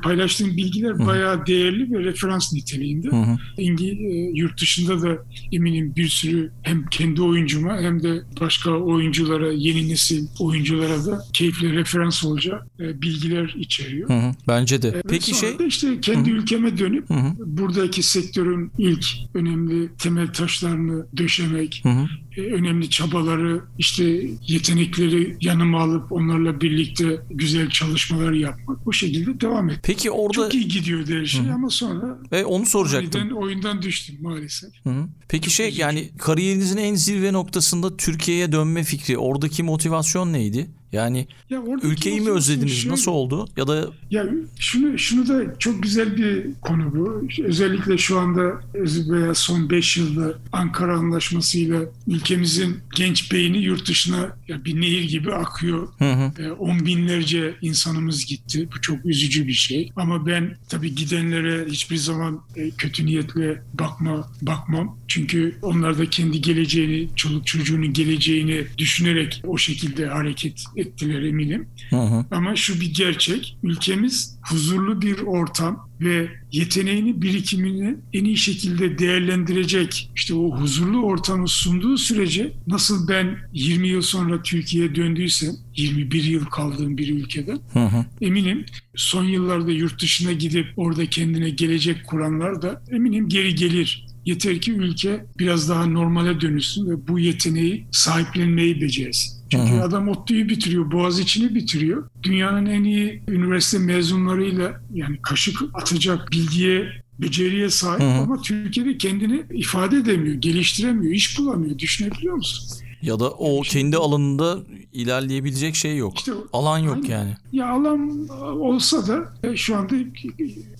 paylaştığım bilgiler bayağı değerli ve referans niteliğinde. Hı hı. İngi, e, yurt dışında da eminim bir sürü hem kendi oyuncuma hem de başka oyunculara, yeni nesil oyunculara da keyifli referans olacak e, bilgiler içeriyor. Hı hı. Bence de. Evet, Peki sonra şey da işte kendi ülkeme dönüp Hı hı. buradaki sektörün ilk önemli temel taşlarını döşemek, Hı hı. e, önemli çabaları, işte yetenekleri yanıma alıp onlarla birlikte güzel çalışmalar yapmak bu şekilde devam et. Peki orada Çok iyi gidiyordu her şey ama sonra e, onu soracaktım. aniden oyundan düştüm maalesef. Hı. Peki Çok şey üzücü. yani kariyerinizin en zirve noktasında Türkiye'ye dönme fikri oradaki motivasyon neydi? Yani Ya ülkeyi mi özlediniz? şöyle- Nasıl oldu? Ya da Ya şunu şunu da çok güzel bir konu bu. Özellikle şu anda veya son 5 yılda Ankara Anlaşması'yla ülkemizin genç beyni yurt dışına ya bir nehir gibi akıyor. hı hı. E, On binlerce insanımız gitti. Bu çok üzücü bir şey. Ama ben tabii gidenlere hiçbir zaman e, kötü niyetle bakma bakmam. Çünkü onlar da kendi geleceğini, çoluk çocuğunun geleceğini düşünerek o şekilde hareket ettiler eminim. Hı hı. Ama şu bir gerçek, ülkemiz huzurlu bir ortam ve yeteneğini, birikimini en iyi şekilde değerlendirecek işte o huzurlu ortamı sunduğu sürece nasıl ben 20 yıl sonra Türkiye'ye döndüysem 21 yıl kaldığım bir ülkede Hı hı. eminim son yıllarda yurt dışına gidip orada kendine gelecek kuranlar da eminim geri gelir. Yeter ki ülke biraz daha normale dönüşsün ve bu yeteneği sahiplenmeyi becersin. Çünkü Hı hı. adam ODTÜ'yü bitiriyor, Boğaziçi'ni bitiriyor. Dünyanın en iyi üniversite mezunlarıyla yani kaşık atacak bilgiye, beceriye sahip Hı hı. ama Türkiye'de kendini ifade edemiyor, geliştiremiyor, iş bulamıyor. Düşünebiliyor musun? ya da o kendi alanında ilerleyebilecek şey yok. İşte Alan yok Aynen. yani. Ya alan olsa da e, şu anda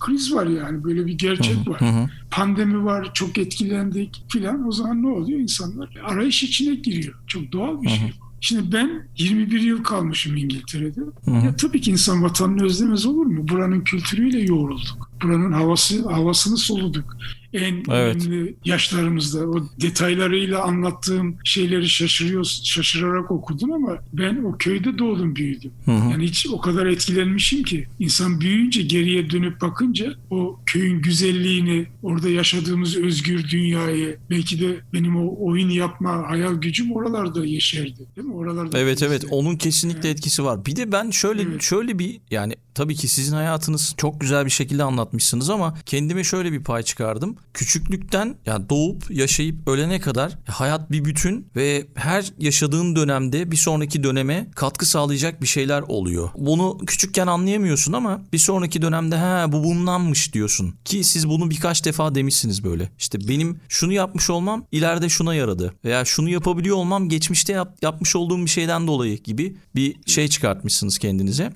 kriz var yani böyle bir gerçek var. Hı. Pandemi var, çok etkilendik filan. O zaman ne oluyor? İnsanlar arayış içine giriyor. Çok doğal bir Hı şey. Şimdi ben 21 yıl kalmışım İngiltere'de. Hı hı. Ya tabii ki insan vatanını özlemez olur mu? Buranın kültürüyle yoğrulduk. Buranın havası havasını soluduk. En Evet. önemli yaşlarımızda o detaylarıyla anlattığım şeyleri şaşırıyor, şaşırarak okudum ama ben o köyde doğdum büyüdüm. Hı hı. Yani hiç o kadar etkilenmişim ki insan büyüyünce geriye dönüp bakınca o köyün güzelliğini, orada yaşadığımız özgür dünyayı, belki de benim o oyun yapma hayal gücüm oralarda yeşerdi. Değil mi? Oralarda Evet evet onun kesinlikle etkisi var. Bir de ben şöyle Evet. şöyle bir yani tabii ki sizin hayatınız çok güzel bir şekilde anlatmışsınız ama kendime şöyle bir pay çıkardım. Küçüklükten yani doğup yaşayıp ölene kadar hayat bir bütün ve her yaşadığın dönemde bir sonraki döneme katkı sağlayacak bir şeyler oluyor. Bunu küçükken anlayamıyorsun ama bir sonraki dönemde ha bu bundanmış diyorsun. Ki siz bunu birkaç defa demişsiniz böyle. İşte benim şunu yapmış olmam ileride şuna yaradı veya şunu yapabiliyor olmam geçmişte yap- yapmış olduğum bir şeyden dolayı gibi bir şey çıkartmışsınız kendinize.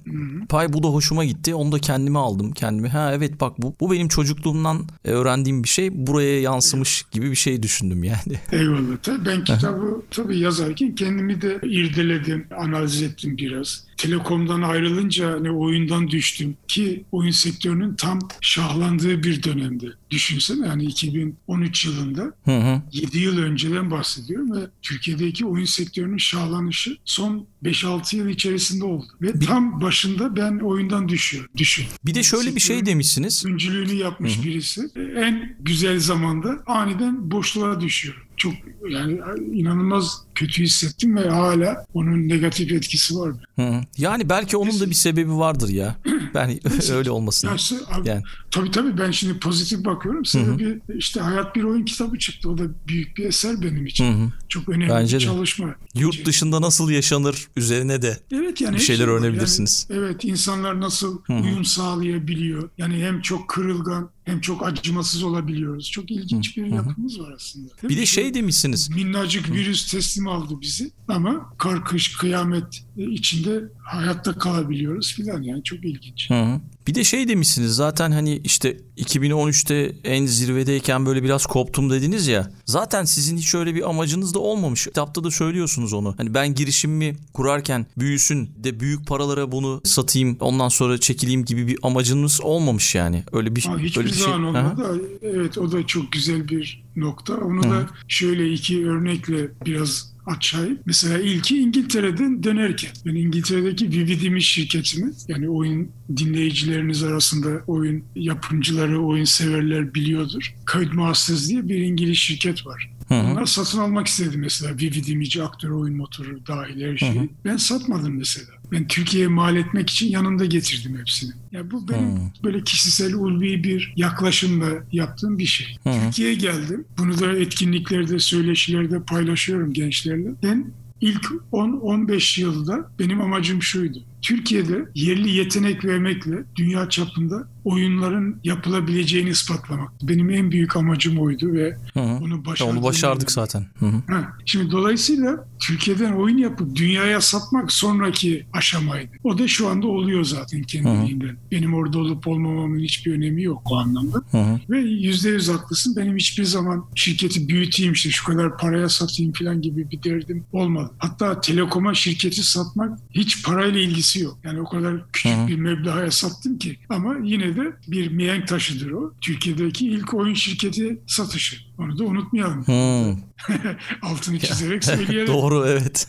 Pay bu da hoşuma gitti. Onu da kendime aldım. Kendime ha evet bak bu bu benim çocukluğumdan e, öğrendiğim bir şey buraya yansımış gibi bir şey düşündüm yani. Eyvallah. Tabii ben kitabı tabii yazarken kendimi de irdeledim, analiz ettim biraz. Telekom'dan ayrılınca hani oyundan düştüm ki oyun sektörünün tam şahlandığı bir dönemde. Düşünsene yani 2013 yılında Hı hı. 7 yıl önceden bahsediyorum ve Türkiye'deki oyun sektörünün şahlanışı son 5-6 yıl içerisinde oldu. Ve tam başında ben oyundan düşüyorum. Düşün. Bir de şöyle bir şey demişsiniz. Öncülüğünü yapmış birisi. En güzel zamanda aniden boşluğa düşüyorum. Çok yani inanılmaz kötü hissettim ve hala onun negatif etkisi var. Hı. Yani belki onun da bir sebebi vardır ya. Ben öyle olmasın. Se- abi, Yani. Tabii tabii ben şimdi pozitif bakıyorum. Sebebi işte Hayat Bir Oyun kitabı çıktı. O da büyük bir eser benim için. Hı hı. Çok önemli Bence bir de. çalışma. Yurt dışında nasıl yaşanır üzerine de Evet yani bir şeyler şey öğrenebilirsiniz. Yani, evet insanlar nasıl uyum sağlayabiliyor. Yani hem çok kırılgan hem çok acımasız olabiliyoruz. Çok ilginç bir yapımız var aslında. Değil Bir mi? de şey demişsiniz. minnacık virüs teslim aldı bizi ama karkış kıyamet içinde hayatta kalabiliyoruz filan yani çok ilginç. Hı hı. Bir de şey demişsiniz zaten hani işte 2013'te en zirvedeyken böyle biraz koptum dediniz ya. Zaten sizin hiç öyle bir amacınız da olmamış. Kitapta da söylüyorsunuz onu. Hani ben girişimimi kurarken büyüsün de büyük paralara bunu satayım ondan sonra çekileyim gibi bir amacınız olmamış yani. Öyle bir, Ama hiçbir öyle bir şey. zaman Hı hı. olmadı. Evet o da çok güzel bir nokta. Onu da şöyle iki örnekle biraz açayım. Mesela ilki İngiltere'den dönerken. Ben İngiltere'deki Vividimi şirketimi yani oyun dinleyicileriniz arasında oyun yapımcıları, oyun severler biliyordur. Codemasters diye bir İngiliz şirket var. Hı satın almak istedi mesela Vividimici aktör oyun motoru dahil her şeyi. Ben satmadım mesela. Ben Türkiye'ye mal etmek için yanımda getirdim hepsini. Ya bu benim böyle kişisel ulvi bir yaklaşımla yaptığım bir şey. hı. Türkiye'ye geldim. Bunu da etkinliklerde, söyleşilerde paylaşıyorum gençlerle. Ben ilk 10-15 yılda benim amacım şuydu. Türkiye'de yerli yetenek vermekle dünya çapında oyunların yapılabileceğini ispatlamak. Benim en büyük amacım oydu ve Hı hı. onu Ya başardım. onu başardık zaten. Hı hı. Ha, şimdi dolayısıyla Türkiye'den oyun yapıp dünyaya satmak sonraki aşamaydı. O da şu anda oluyor zaten kendiliğinden. Benim orada olup olmamamın hiçbir önemi yok o anlamda. Hı hı. Ve yüzde yüz haklısın. Benim hiçbir zaman şirketi büyüteyim işte şu kadar paraya satayım falan gibi bir derdim olmadı. Hatta Telekom'a şirketi satmak hiç parayla ilgisi yok. Yani o kadar küçük Hı hı. bir meblağa sattım ki. Ama yine de bir mihenk taşıdır o. Türkiye'deki ilk oyun şirketi satışı. Onu da unutmayalım. Hı. Altını çizerek söyleyelim. Doğru evet.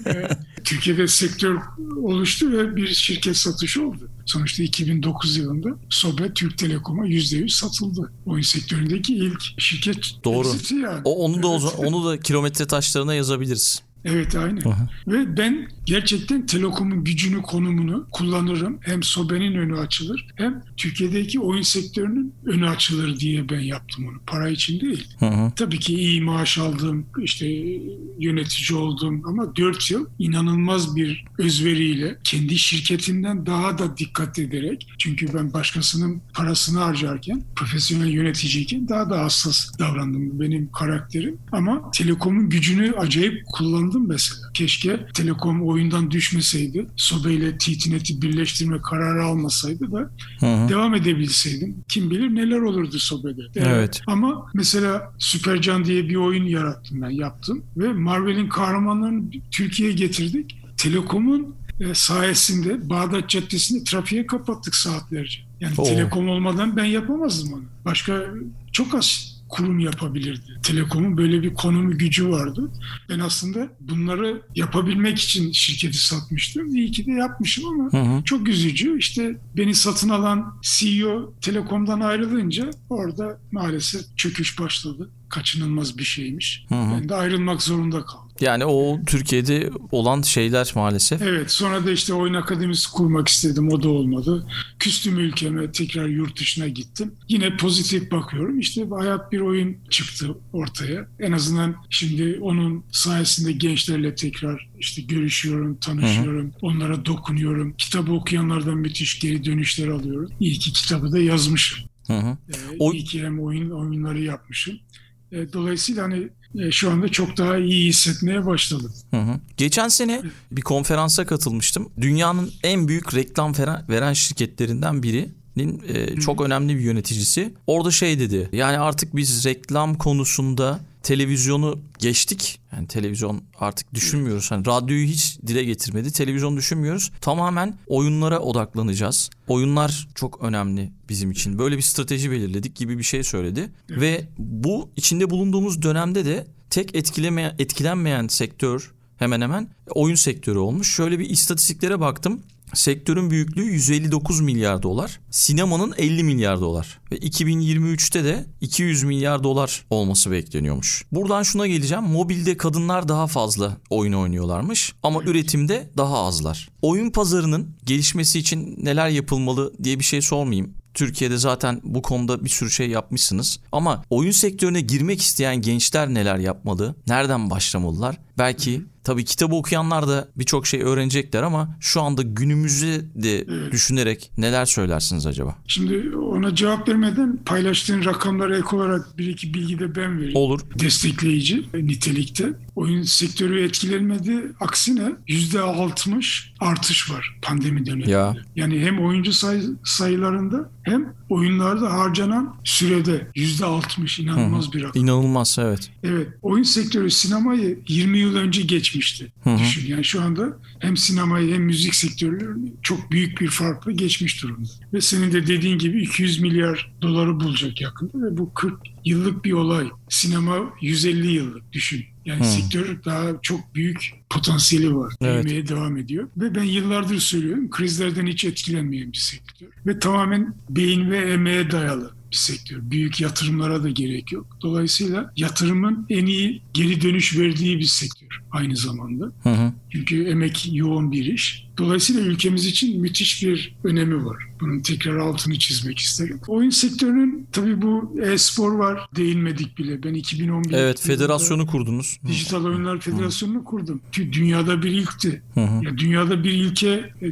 Türkiye'de sektör oluştu ve bir şirket satışı oldu. Sonuçta 2009 yılında Sobe Türk Telekom'a %100 satıldı. Oyun sektöründeki ilk şirket Doğru. yani. O onu da o onu da kilometre taşlarına yazabiliriz. Evet aynen. Ve ben gerçekten Telekom'un gücünü, konumunu kullanırım. Hem Sobe'nin önü açılır hem Türkiye'deki oyun sektörünün önü açılır diye ben yaptım onu. Para için değil. Hı. Tabii ki iyi maaş aldım, işte yönetici oldum ama 4 yıl inanılmaz bir özveriyle kendi şirketimden daha da dikkat ederek çünkü ben başkasının parasını harcarken profesyonel yöneticiyken daha da hassas davrandım benim karakterim ama Telekom'un gücünü acayip kullandım mesela. Keşke Telekom oyundan düşmeseydi, Sobe ile TTNet'i birleştirme kararı almasaydı da Hı hı. devam edebilseydim. Kim bilir neler olurdu Sobe'de. Ee, Evet. Ama mesela Süpercan diye bir oyun yarattım ben yaptım ve Marvel'in kahramanlarını Türkiye'ye getirdik. Telekom'un e, sayesinde Bağdat Caddesi'ni trafiğe kapattık saatlerce. Yani Oo. Telekom olmadan ben yapamazdım onu. Başka çok az kurum yapabilirdi. Telekom'un böyle bir konumu gücü vardı. Ben aslında bunları yapabilmek için şirketi satmıştım. İyi ki de yapmışım ama Hı hı. çok üzücü. İşte beni satın alan CEO Telekom'dan ayrılınca orada maalesef çöküş başladı. Kaçınılmaz bir şeymiş. Hı hı. Ben de ayrılmak zorunda kaldım. Yani o Türkiye'de olan şeyler maalesef. Evet sonra da işte oyun akademisi kurmak istedim o da olmadı. Küstüm ülkeme tekrar yurt dışına gittim. Yine pozitif bakıyorum işte hayat bir oyun çıktı ortaya. En azından şimdi onun sayesinde gençlerle tekrar işte görüşüyorum, tanışıyorum, onlara dokunuyorum. Kitabı okuyanlardan müthiş geri dönüşler alıyorum. İyi ki kitabı da yazmışım. Hı hı. Ee, O- İyi ki hem oyun oyunları yapmışım. Ee, dolayısıyla hani şu anda çok daha iyi hissetmeye başladım. Hı hı. Geçen sene bir konferansa katılmıştım. Dünyanın en büyük reklam veren, şirketlerinden birinin e, çok önemli bir yöneticisi. Orada şey dedi. Yani artık biz reklam konusunda televizyonu geçtik. Yani televizyon artık düşünmüyoruz. Hani radyoyu hiç dile getirmedi. Televizyon düşünmüyoruz. Tamamen oyunlara odaklanacağız. Oyunlar çok önemli bizim için. Böyle bir strateji belirledik gibi bir şey söyledi. Ve bu içinde bulunduğumuz dönemde de tek etkileme, etkilenmeyen sektör hemen hemen oyun sektörü olmuş. Şöyle bir istatistiklere baktım. Sektörün büyüklüğü 159 milyar dolar. Sinemanın 50 milyar dolar. Ve 2023'te de 200 milyar dolar olması bekleniyormuş. Buradan şuna geleceğim. Mobilde kadınlar daha fazla oyun oynuyorlarmış ama üretimde daha azlar. Oyun pazarının gelişmesi için neler yapılmalı diye bir şey sormayayım. Türkiye'de zaten bu konuda bir sürü şey yapmışsınız. Ama oyun sektörüne girmek isteyen gençler neler yapmalı? Nereden başlamalılar? Belki tabii kitabı okuyanlar da birçok şey öğrenecekler ama şu anda günümüzü de düşünerek neler söylersiniz acaba? Şimdi ona cevap vermeden paylaştığın rakamlara ek olarak bir iki bilgi de ben vereyim. Olur. Destekleyici nitelikte. Oyun sektörü etkilenmedi. Aksine yüzde altmış artış var pandemi döneminde. Ya. Yani hem oyuncu say- sayılarında hem oyunlarda harcanan sürede yüzde altmış inanılmaz bir rakam. İnanılmaz evet. Evet, oyun sektörü sinemayı 20 yıl önce geçmişti. Düşün yani şu anda hem sinemayı hem müzik sektörlerini çok büyük bir farkla geçmiş durumda. Ve senin de dediğin gibi 200 milyar doları bulacak yakında ve bu 40 yıllık bir olay. Sinema 150 yıllık düşün. Yani sektör daha çok büyük potansiyeli var. Evet. Büyümeye devam ediyor. Ve ben yıllardır söylüyorum krizlerden hiç etkilenmeyen bir sektör. Ve tamamen beyin ve emeğe dayalı bir sektör. Büyük yatırımlara da gerek yok. Dolayısıyla yatırımın en iyi geri dönüş verdiği bir sektör aynı zamanda. Hı hı. Çünkü emek yoğun bir iş. Dolayısıyla ülkemiz için müthiş bir önemi var. Bunun tekrar altını çizmek isterim. Oyun sektörünün tabii bu e-spor var. Değinmedik bile. Ben 2011 Evet federasyonu kurdunuz. Dijital Oyunlar Federasyonu'nu kurdum. Tü- Dünyada bir ilkti. Hı hı. Ya dünyada bir ilke, e,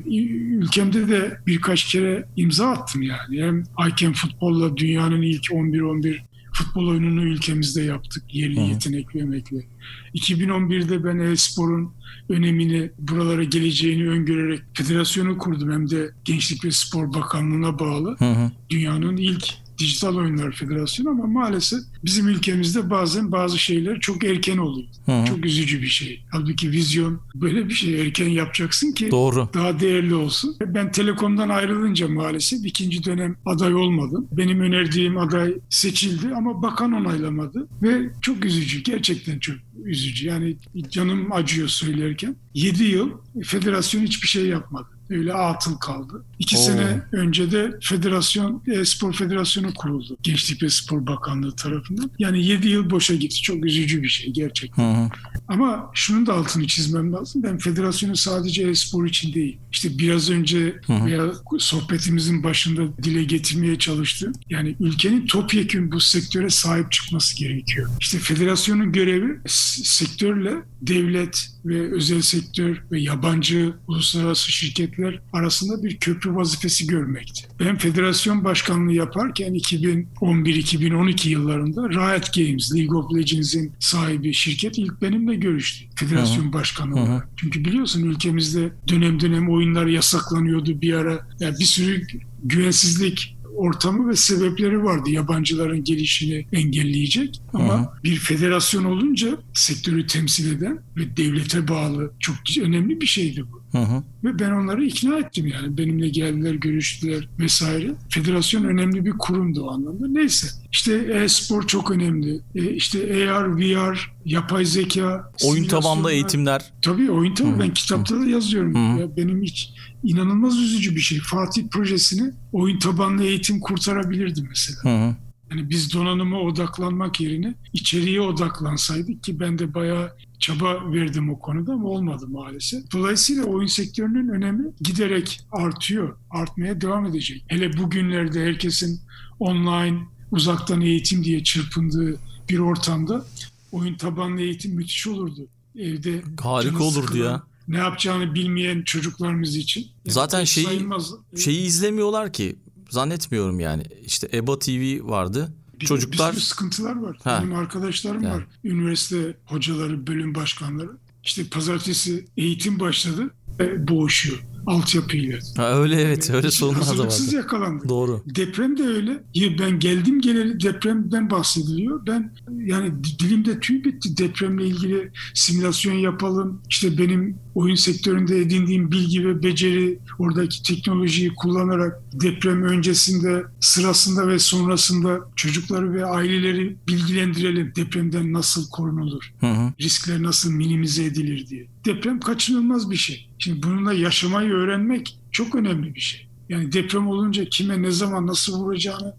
ülkemde de birkaç kere imza attım yani. Hem Ayken Futbol'la dünyanın ilk 11-11 futbol oyununu ülkemizde yaptık. Yerli yetenekli emekli. 2011'de ben e-sporun önemini buralara geleceğini öngörerek federasyonu kurdum. Hem de Gençlik ve Spor Bakanlığı'na bağlı. Hı hı. Dünyanın ilk Dijital Oyunlar Federasyonu ama maalesef bizim ülkemizde bazen bazı şeyler çok erken oluyor. Hı. Çok üzücü bir şey. Halbuki vizyon böyle bir şey erken yapacaksın ki Doğru. daha değerli olsun. Ben Telekom'dan ayrılınca maalesef ikinci dönem aday olmadım. Benim önerdiğim aday seçildi ama bakan onaylamadı ve çok üzücü. Gerçekten çok üzücü. Yani canım acıyor söylerken. 7 yıl federasyon hiçbir şey yapmadı. Öyle atıl kaldı. İki Oo. sene önce de federasyon, spor federasyonu kuruldu. Gençlik ve Spor Bakanlığı tarafından. Yani 7 yıl boşa gitti. Çok üzücü bir şey gerçekten. Hı hı. Ama şunun da altını çizmem lazım. Ben federasyonu sadece e-spor için değil. İşte biraz önce hı. veya sohbetimizin başında dile getirmeye çalıştım. Yani ülkenin topyekun bu sektöre sahip çıkması gerekiyor. İşte federasyonun görevi sektörle devlet ve özel sektör ve yabancı uluslararası şirketler arasında bir köprü vazifesi görmekti. Ben federasyon başkanlığı yaparken 2011-2012 yıllarında Riot Games, League of Legends'in sahibi şirket ilk benimle görüştü. Federasyon başkanı olarak. Çünkü biliyorsun ülkemizde dönem dönem oyunlar yasaklanıyordu bir ara. Yani bir sürü güvensizlik ortamı ve sebepleri vardı yabancıların gelişini engelleyecek. Ama bir federasyon olunca sektörü temsil eden ve devlete bağlı çok önemli bir şeydi bu. Hı hı. Ve ben onları ikna ettim yani. Benimle geldiler, görüştüler vesaire. Federasyon önemli bir kurumdu o anlamda. Neyse. İşte e-spor çok önemli. E, işte AR, VR, yapay zeka, Oyun tabanlı eğitimler. Tabii oyun tabanlı. Ben kitapta da yazıyorum. Hı. Ya benim hiç inanılmaz üzücü bir şey. Fatih projesini oyun tabanlı eğitim kurtarabilirdi mesela. Hı hı. Yani biz donanıma odaklanmak yerine içeriye odaklansaydık ki ben de bayağı çaba verdim o konuda ama olmadı maalesef. Dolayısıyla oyun sektörünün önemi giderek artıyor, artmaya devam edecek. Hele bugünlerde herkesin online, uzaktan eğitim diye çırpındığı bir ortamda oyun tabanlı eğitim müthiş olurdu. Evde Harika olurdu sıkılan, ya. Ne yapacağını bilmeyen çocuklarımız için. Zaten pek şeyi- sayılmaz. Şeyi izlemiyorlar ki. Zannetmiyorum yani. İşte EBA TV vardı. Bir- Çocuklar Bir sürü sıkıntılar var. Ha. Benim arkadaşlarım Yani. var. Üniversite hocaları, bölüm başkanları. İşte pazartesi eğitim başladı ve boğuşuyor. Altyapıyla. Ha, öyle evet öyle sorunlar da vardı. yakalandık. Doğru. Deprem de öyle. Ben geldim geleli depremden bahsediliyor. Ben yani dilimde tüy bitti depremle ilgili simülasyon yapalım. İşte benim oyun sektöründe edindiğim bilgi ve beceri oradaki teknolojiyi kullanarak deprem öncesinde, sırasında ve sonrasında çocukları ve aileleri bilgilendirelim. Depremden nasıl korunulur? Hı hı. riskler nasıl minimize edilir diye. Deprem kaçınılmaz bir şey. Şimdi bununla yaşamayı öğrenmek çok önemli bir şey. Yani deprem olunca kime ne zaman nasıl vuracağını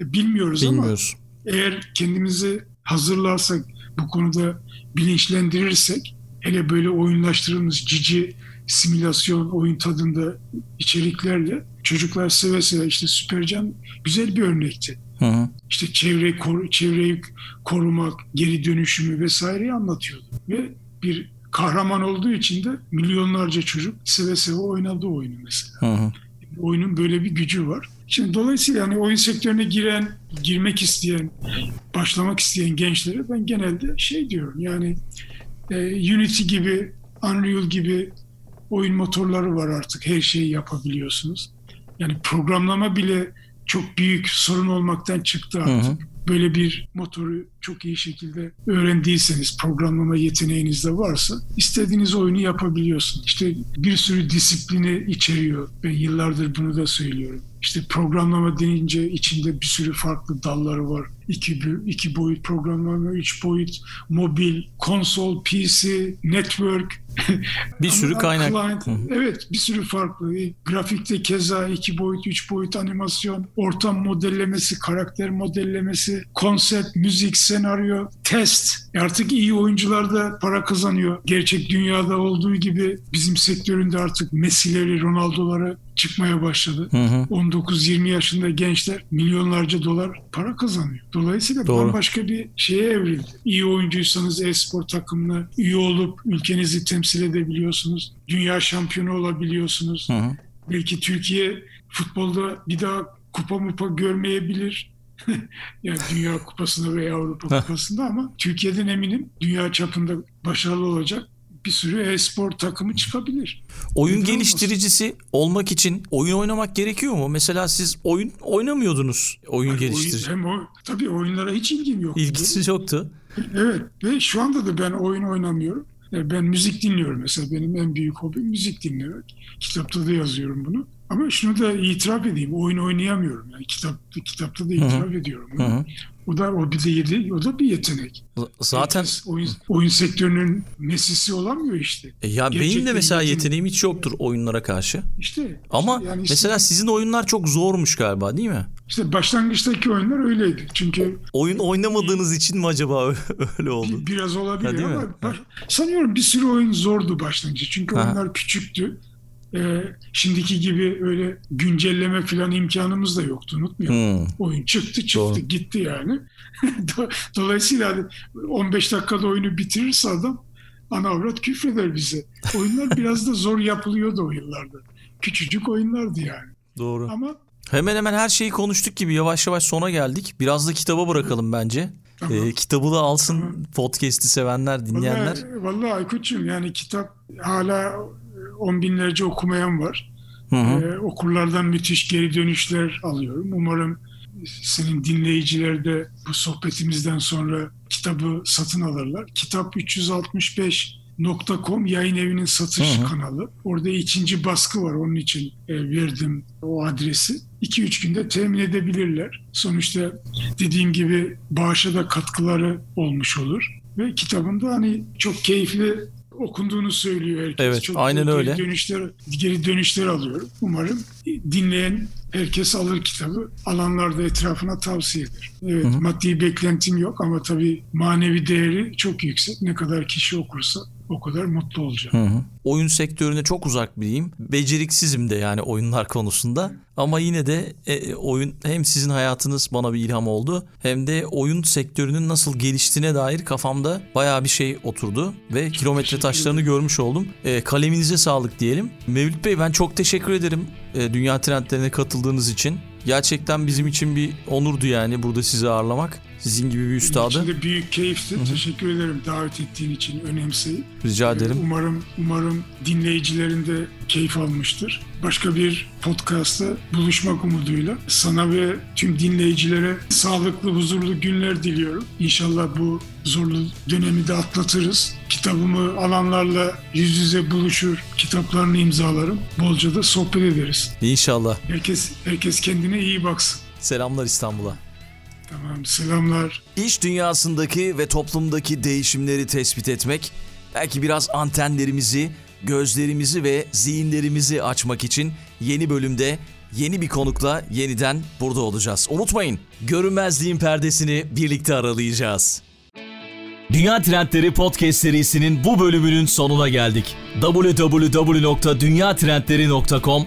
e, bilmiyoruz, ama Bilmiyoruz. eğer kendimizi hazırlarsak bu konuda bilinçlendirirsek hele böyle oyunlaştırılmış cici simülasyon oyun tadında içeriklerle çocuklar seve seve işte Süpercan güzel bir örnekti Hı hı. işte çevre koru, çevreyi korumak, geri dönüşümü vesaireyi anlatıyordu. Ve bir kahraman olduğu için de milyonlarca çocuk seve seve oynadı o oyunu mesela. Hı hı. Oyunun böyle bir gücü var. Şimdi dolayısıyla yani oyun sektörüne giren, girmek isteyen, başlamak isteyen gençlere ben genelde şey diyorum yani e, Unity gibi, Unreal gibi oyun motorları var artık. Her şeyi yapabiliyorsunuz. Yani programlama bile çok büyük sorun olmaktan çıktı artık. Hı hı. Böyle bir motoru çok iyi şekilde öğrendiyseniz, programlama yeteneğiniz de varsa istediğiniz oyunu yapabiliyorsunuz. İşte bir sürü disiplini içeriyor. Ben yıllardır bunu da söylüyorum. İşte programlama denince içinde bir sürü farklı dalları var. İki, iki boyut programlama, üç boyut, mobil, konsol, PC, network. Bir sürü kaynak. client- evet bir sürü farklı. Grafikte keza iki boyut, üç boyut animasyon, ortam modellemesi, karakter modellemesi, konsept, müzik, senaryo, test. E, Artık iyi oyuncular da para kazanıyor. Gerçek dünyada olduğu gibi bizim sektöründe artık Messi'leri, Ronaldo'ları çıkmaya başladı. Hı hı. 19-20 yaşında gençler milyonlarca dolar para kazanıyor. Dolayısıyla Doğru. bambaşka bir şeye evrildi. İyi oyuncuysanız e-spor takımına üye olup ülkenizi temsil edebiliyorsunuz. Dünya şampiyonu olabiliyorsunuz. Hı hı. Belki Türkiye futbolda bir daha kupa mupa görmeyebilir. yani Dünya Kupası'nda veya Avrupa. Kupası'nda ama Türkiye'den eminim dünya çapında başarılı olacak bir sürü e-spor takımı çıkabilir. Oyun Neden geliştiricisi olmak için oyun oynamak gerekiyor mu? Mesela siz oyun oynamıyordunuz oyun Oyun- geliştirici. hem o, tabii oyunlara hiç ilgim yok. İlgisi yoktu. Evet ve şu anda da ben oyun oynamıyorum. E, Ben müzik dinliyorum mesela. Benim en büyük hobim müzik dinlemek. Kitapta da yazıyorum bunu. Ama şunu da itiraf edeyim. Oyun oynayamıyorum. Yani kitap, kitapta da itiraf ediyorum. Hı bunu. hı. O da o bir de o da bir yetenek. Zaten Herkes oyun, oyun sektörünün mesisi olamıyor işte. E ya benim de Gerçekten mesela yetenek- yeteneğim hiç yoktur oyunlara karşı. İşte Ama yani işte- mesela sizin oyunlar çok zormuş galiba değil mi? işte başlangıçtaki oyunlar öyleydi. Çünkü Oyun oynamadığınız için mi acaba öyle oldu? Bir- Biraz Ha, olabilir mi? ama baş- sanıyorum bir sürü oyun zordu başlangıçta. Çünkü Aha. oyunlar küçüktü. Ee, şimdiki gibi öyle güncelleme falan imkanımız da yoktu unutmayalım. Hmm. Oyun çıktı çıktı Doğru. gitti yani. Do- Dolayısıyla hani 15 dakikada oyunu bitirirse adam ana avrat küfreder bize. Oyunlar biraz da zor yapılıyordu o yıllarda. Küçücük oyunlardı yani. Doğru. Ama Hemen hemen her şeyi konuştuk gibi yavaş yavaş sona geldik. Biraz da kitaba bırakalım bence. Tamam. Ee, kitabı da alsın Tamam. podcast'i sevenler, dinleyenler. Vallahi, vallahi Aykut'cum yani kitap hala on binlerce okumayan var. Hı hı. Ee, okurlardan müthiş geri dönüşler alıyorum. Umarım senin dinleyiciler de bu sohbetimizden sonra kitabı satın alırlar. Kitap 365.com yayın evinin satış Hı hı. kanalı. Orada ikinci baskı var. Onun için e, verdim o adresi. 2-3 günde temin edebilirler. Sonuçta dediğim gibi bağışa da katkıları olmuş olur. Ve kitabında hani çok keyifli okunduğunu söylüyor herkes. Evet, çok aynen geri öyle. Dönüşler, geri dönüşler alıyorum. Umarım dinleyen herkes alır kitabı. Alanlar da etrafına tavsiye eder. Evet, Hı hı. maddi beklentim yok ama tabii manevi değeri çok yüksek. Ne kadar kişi okursa o kadar mutlu olacağım. Hı hı. Oyun sektörüne çok uzak biriyim. Beceriksizim de yani oyunlar konusunda. Ama yine de e, oyun hem sizin hayatınız bana bir ilham oldu hem de oyun sektörünün nasıl geliştiğine dair kafamda bayağı bir şey oturdu ve kilometre teşekkür taşlarını görmüş oldum. E, kaleminize sağlık diyelim. Mevlüt Bey ben çok teşekkür ederim e, Dünya Trendlerine katıldığınız için. Gerçekten bizim için bir onurdu yani burada sizi ağırlamak. Sizin gibi bir Benim üstadı. için de büyük keyifti. Teşekkür ederim davet ettiğin için önemseyip. Rica ederim. Umarım umarım dinleyicilerin de keyif almıştır. Başka bir podcast'ta buluşmak umuduyla sana ve tüm dinleyicilere sağlıklı, huzurlu günler diliyorum. İnşallah bu zorlu dönemi de atlatırız. Kitabımı alanlarla yüz yüze buluşur, kitaplarını imzalarım. Bolca da sohbet ederiz. İnşallah. Herkes herkes kendine iyi baksın. Selamlar İstanbul'a. Tamam, selamlar. İş dünyasındaki ve toplumdaki değişimleri tespit etmek, belki biraz antenlerimizi, gözlerimizi ve zihinlerimizi açmak için yeni bölümde yeni bir konukla yeniden burada olacağız. Unutmayın, görünmezliğin perdesini birlikte aralayacağız. Dünya Trendleri Podcast serisinin bu bölümünün sonuna geldik. www.dünyatrendleri.com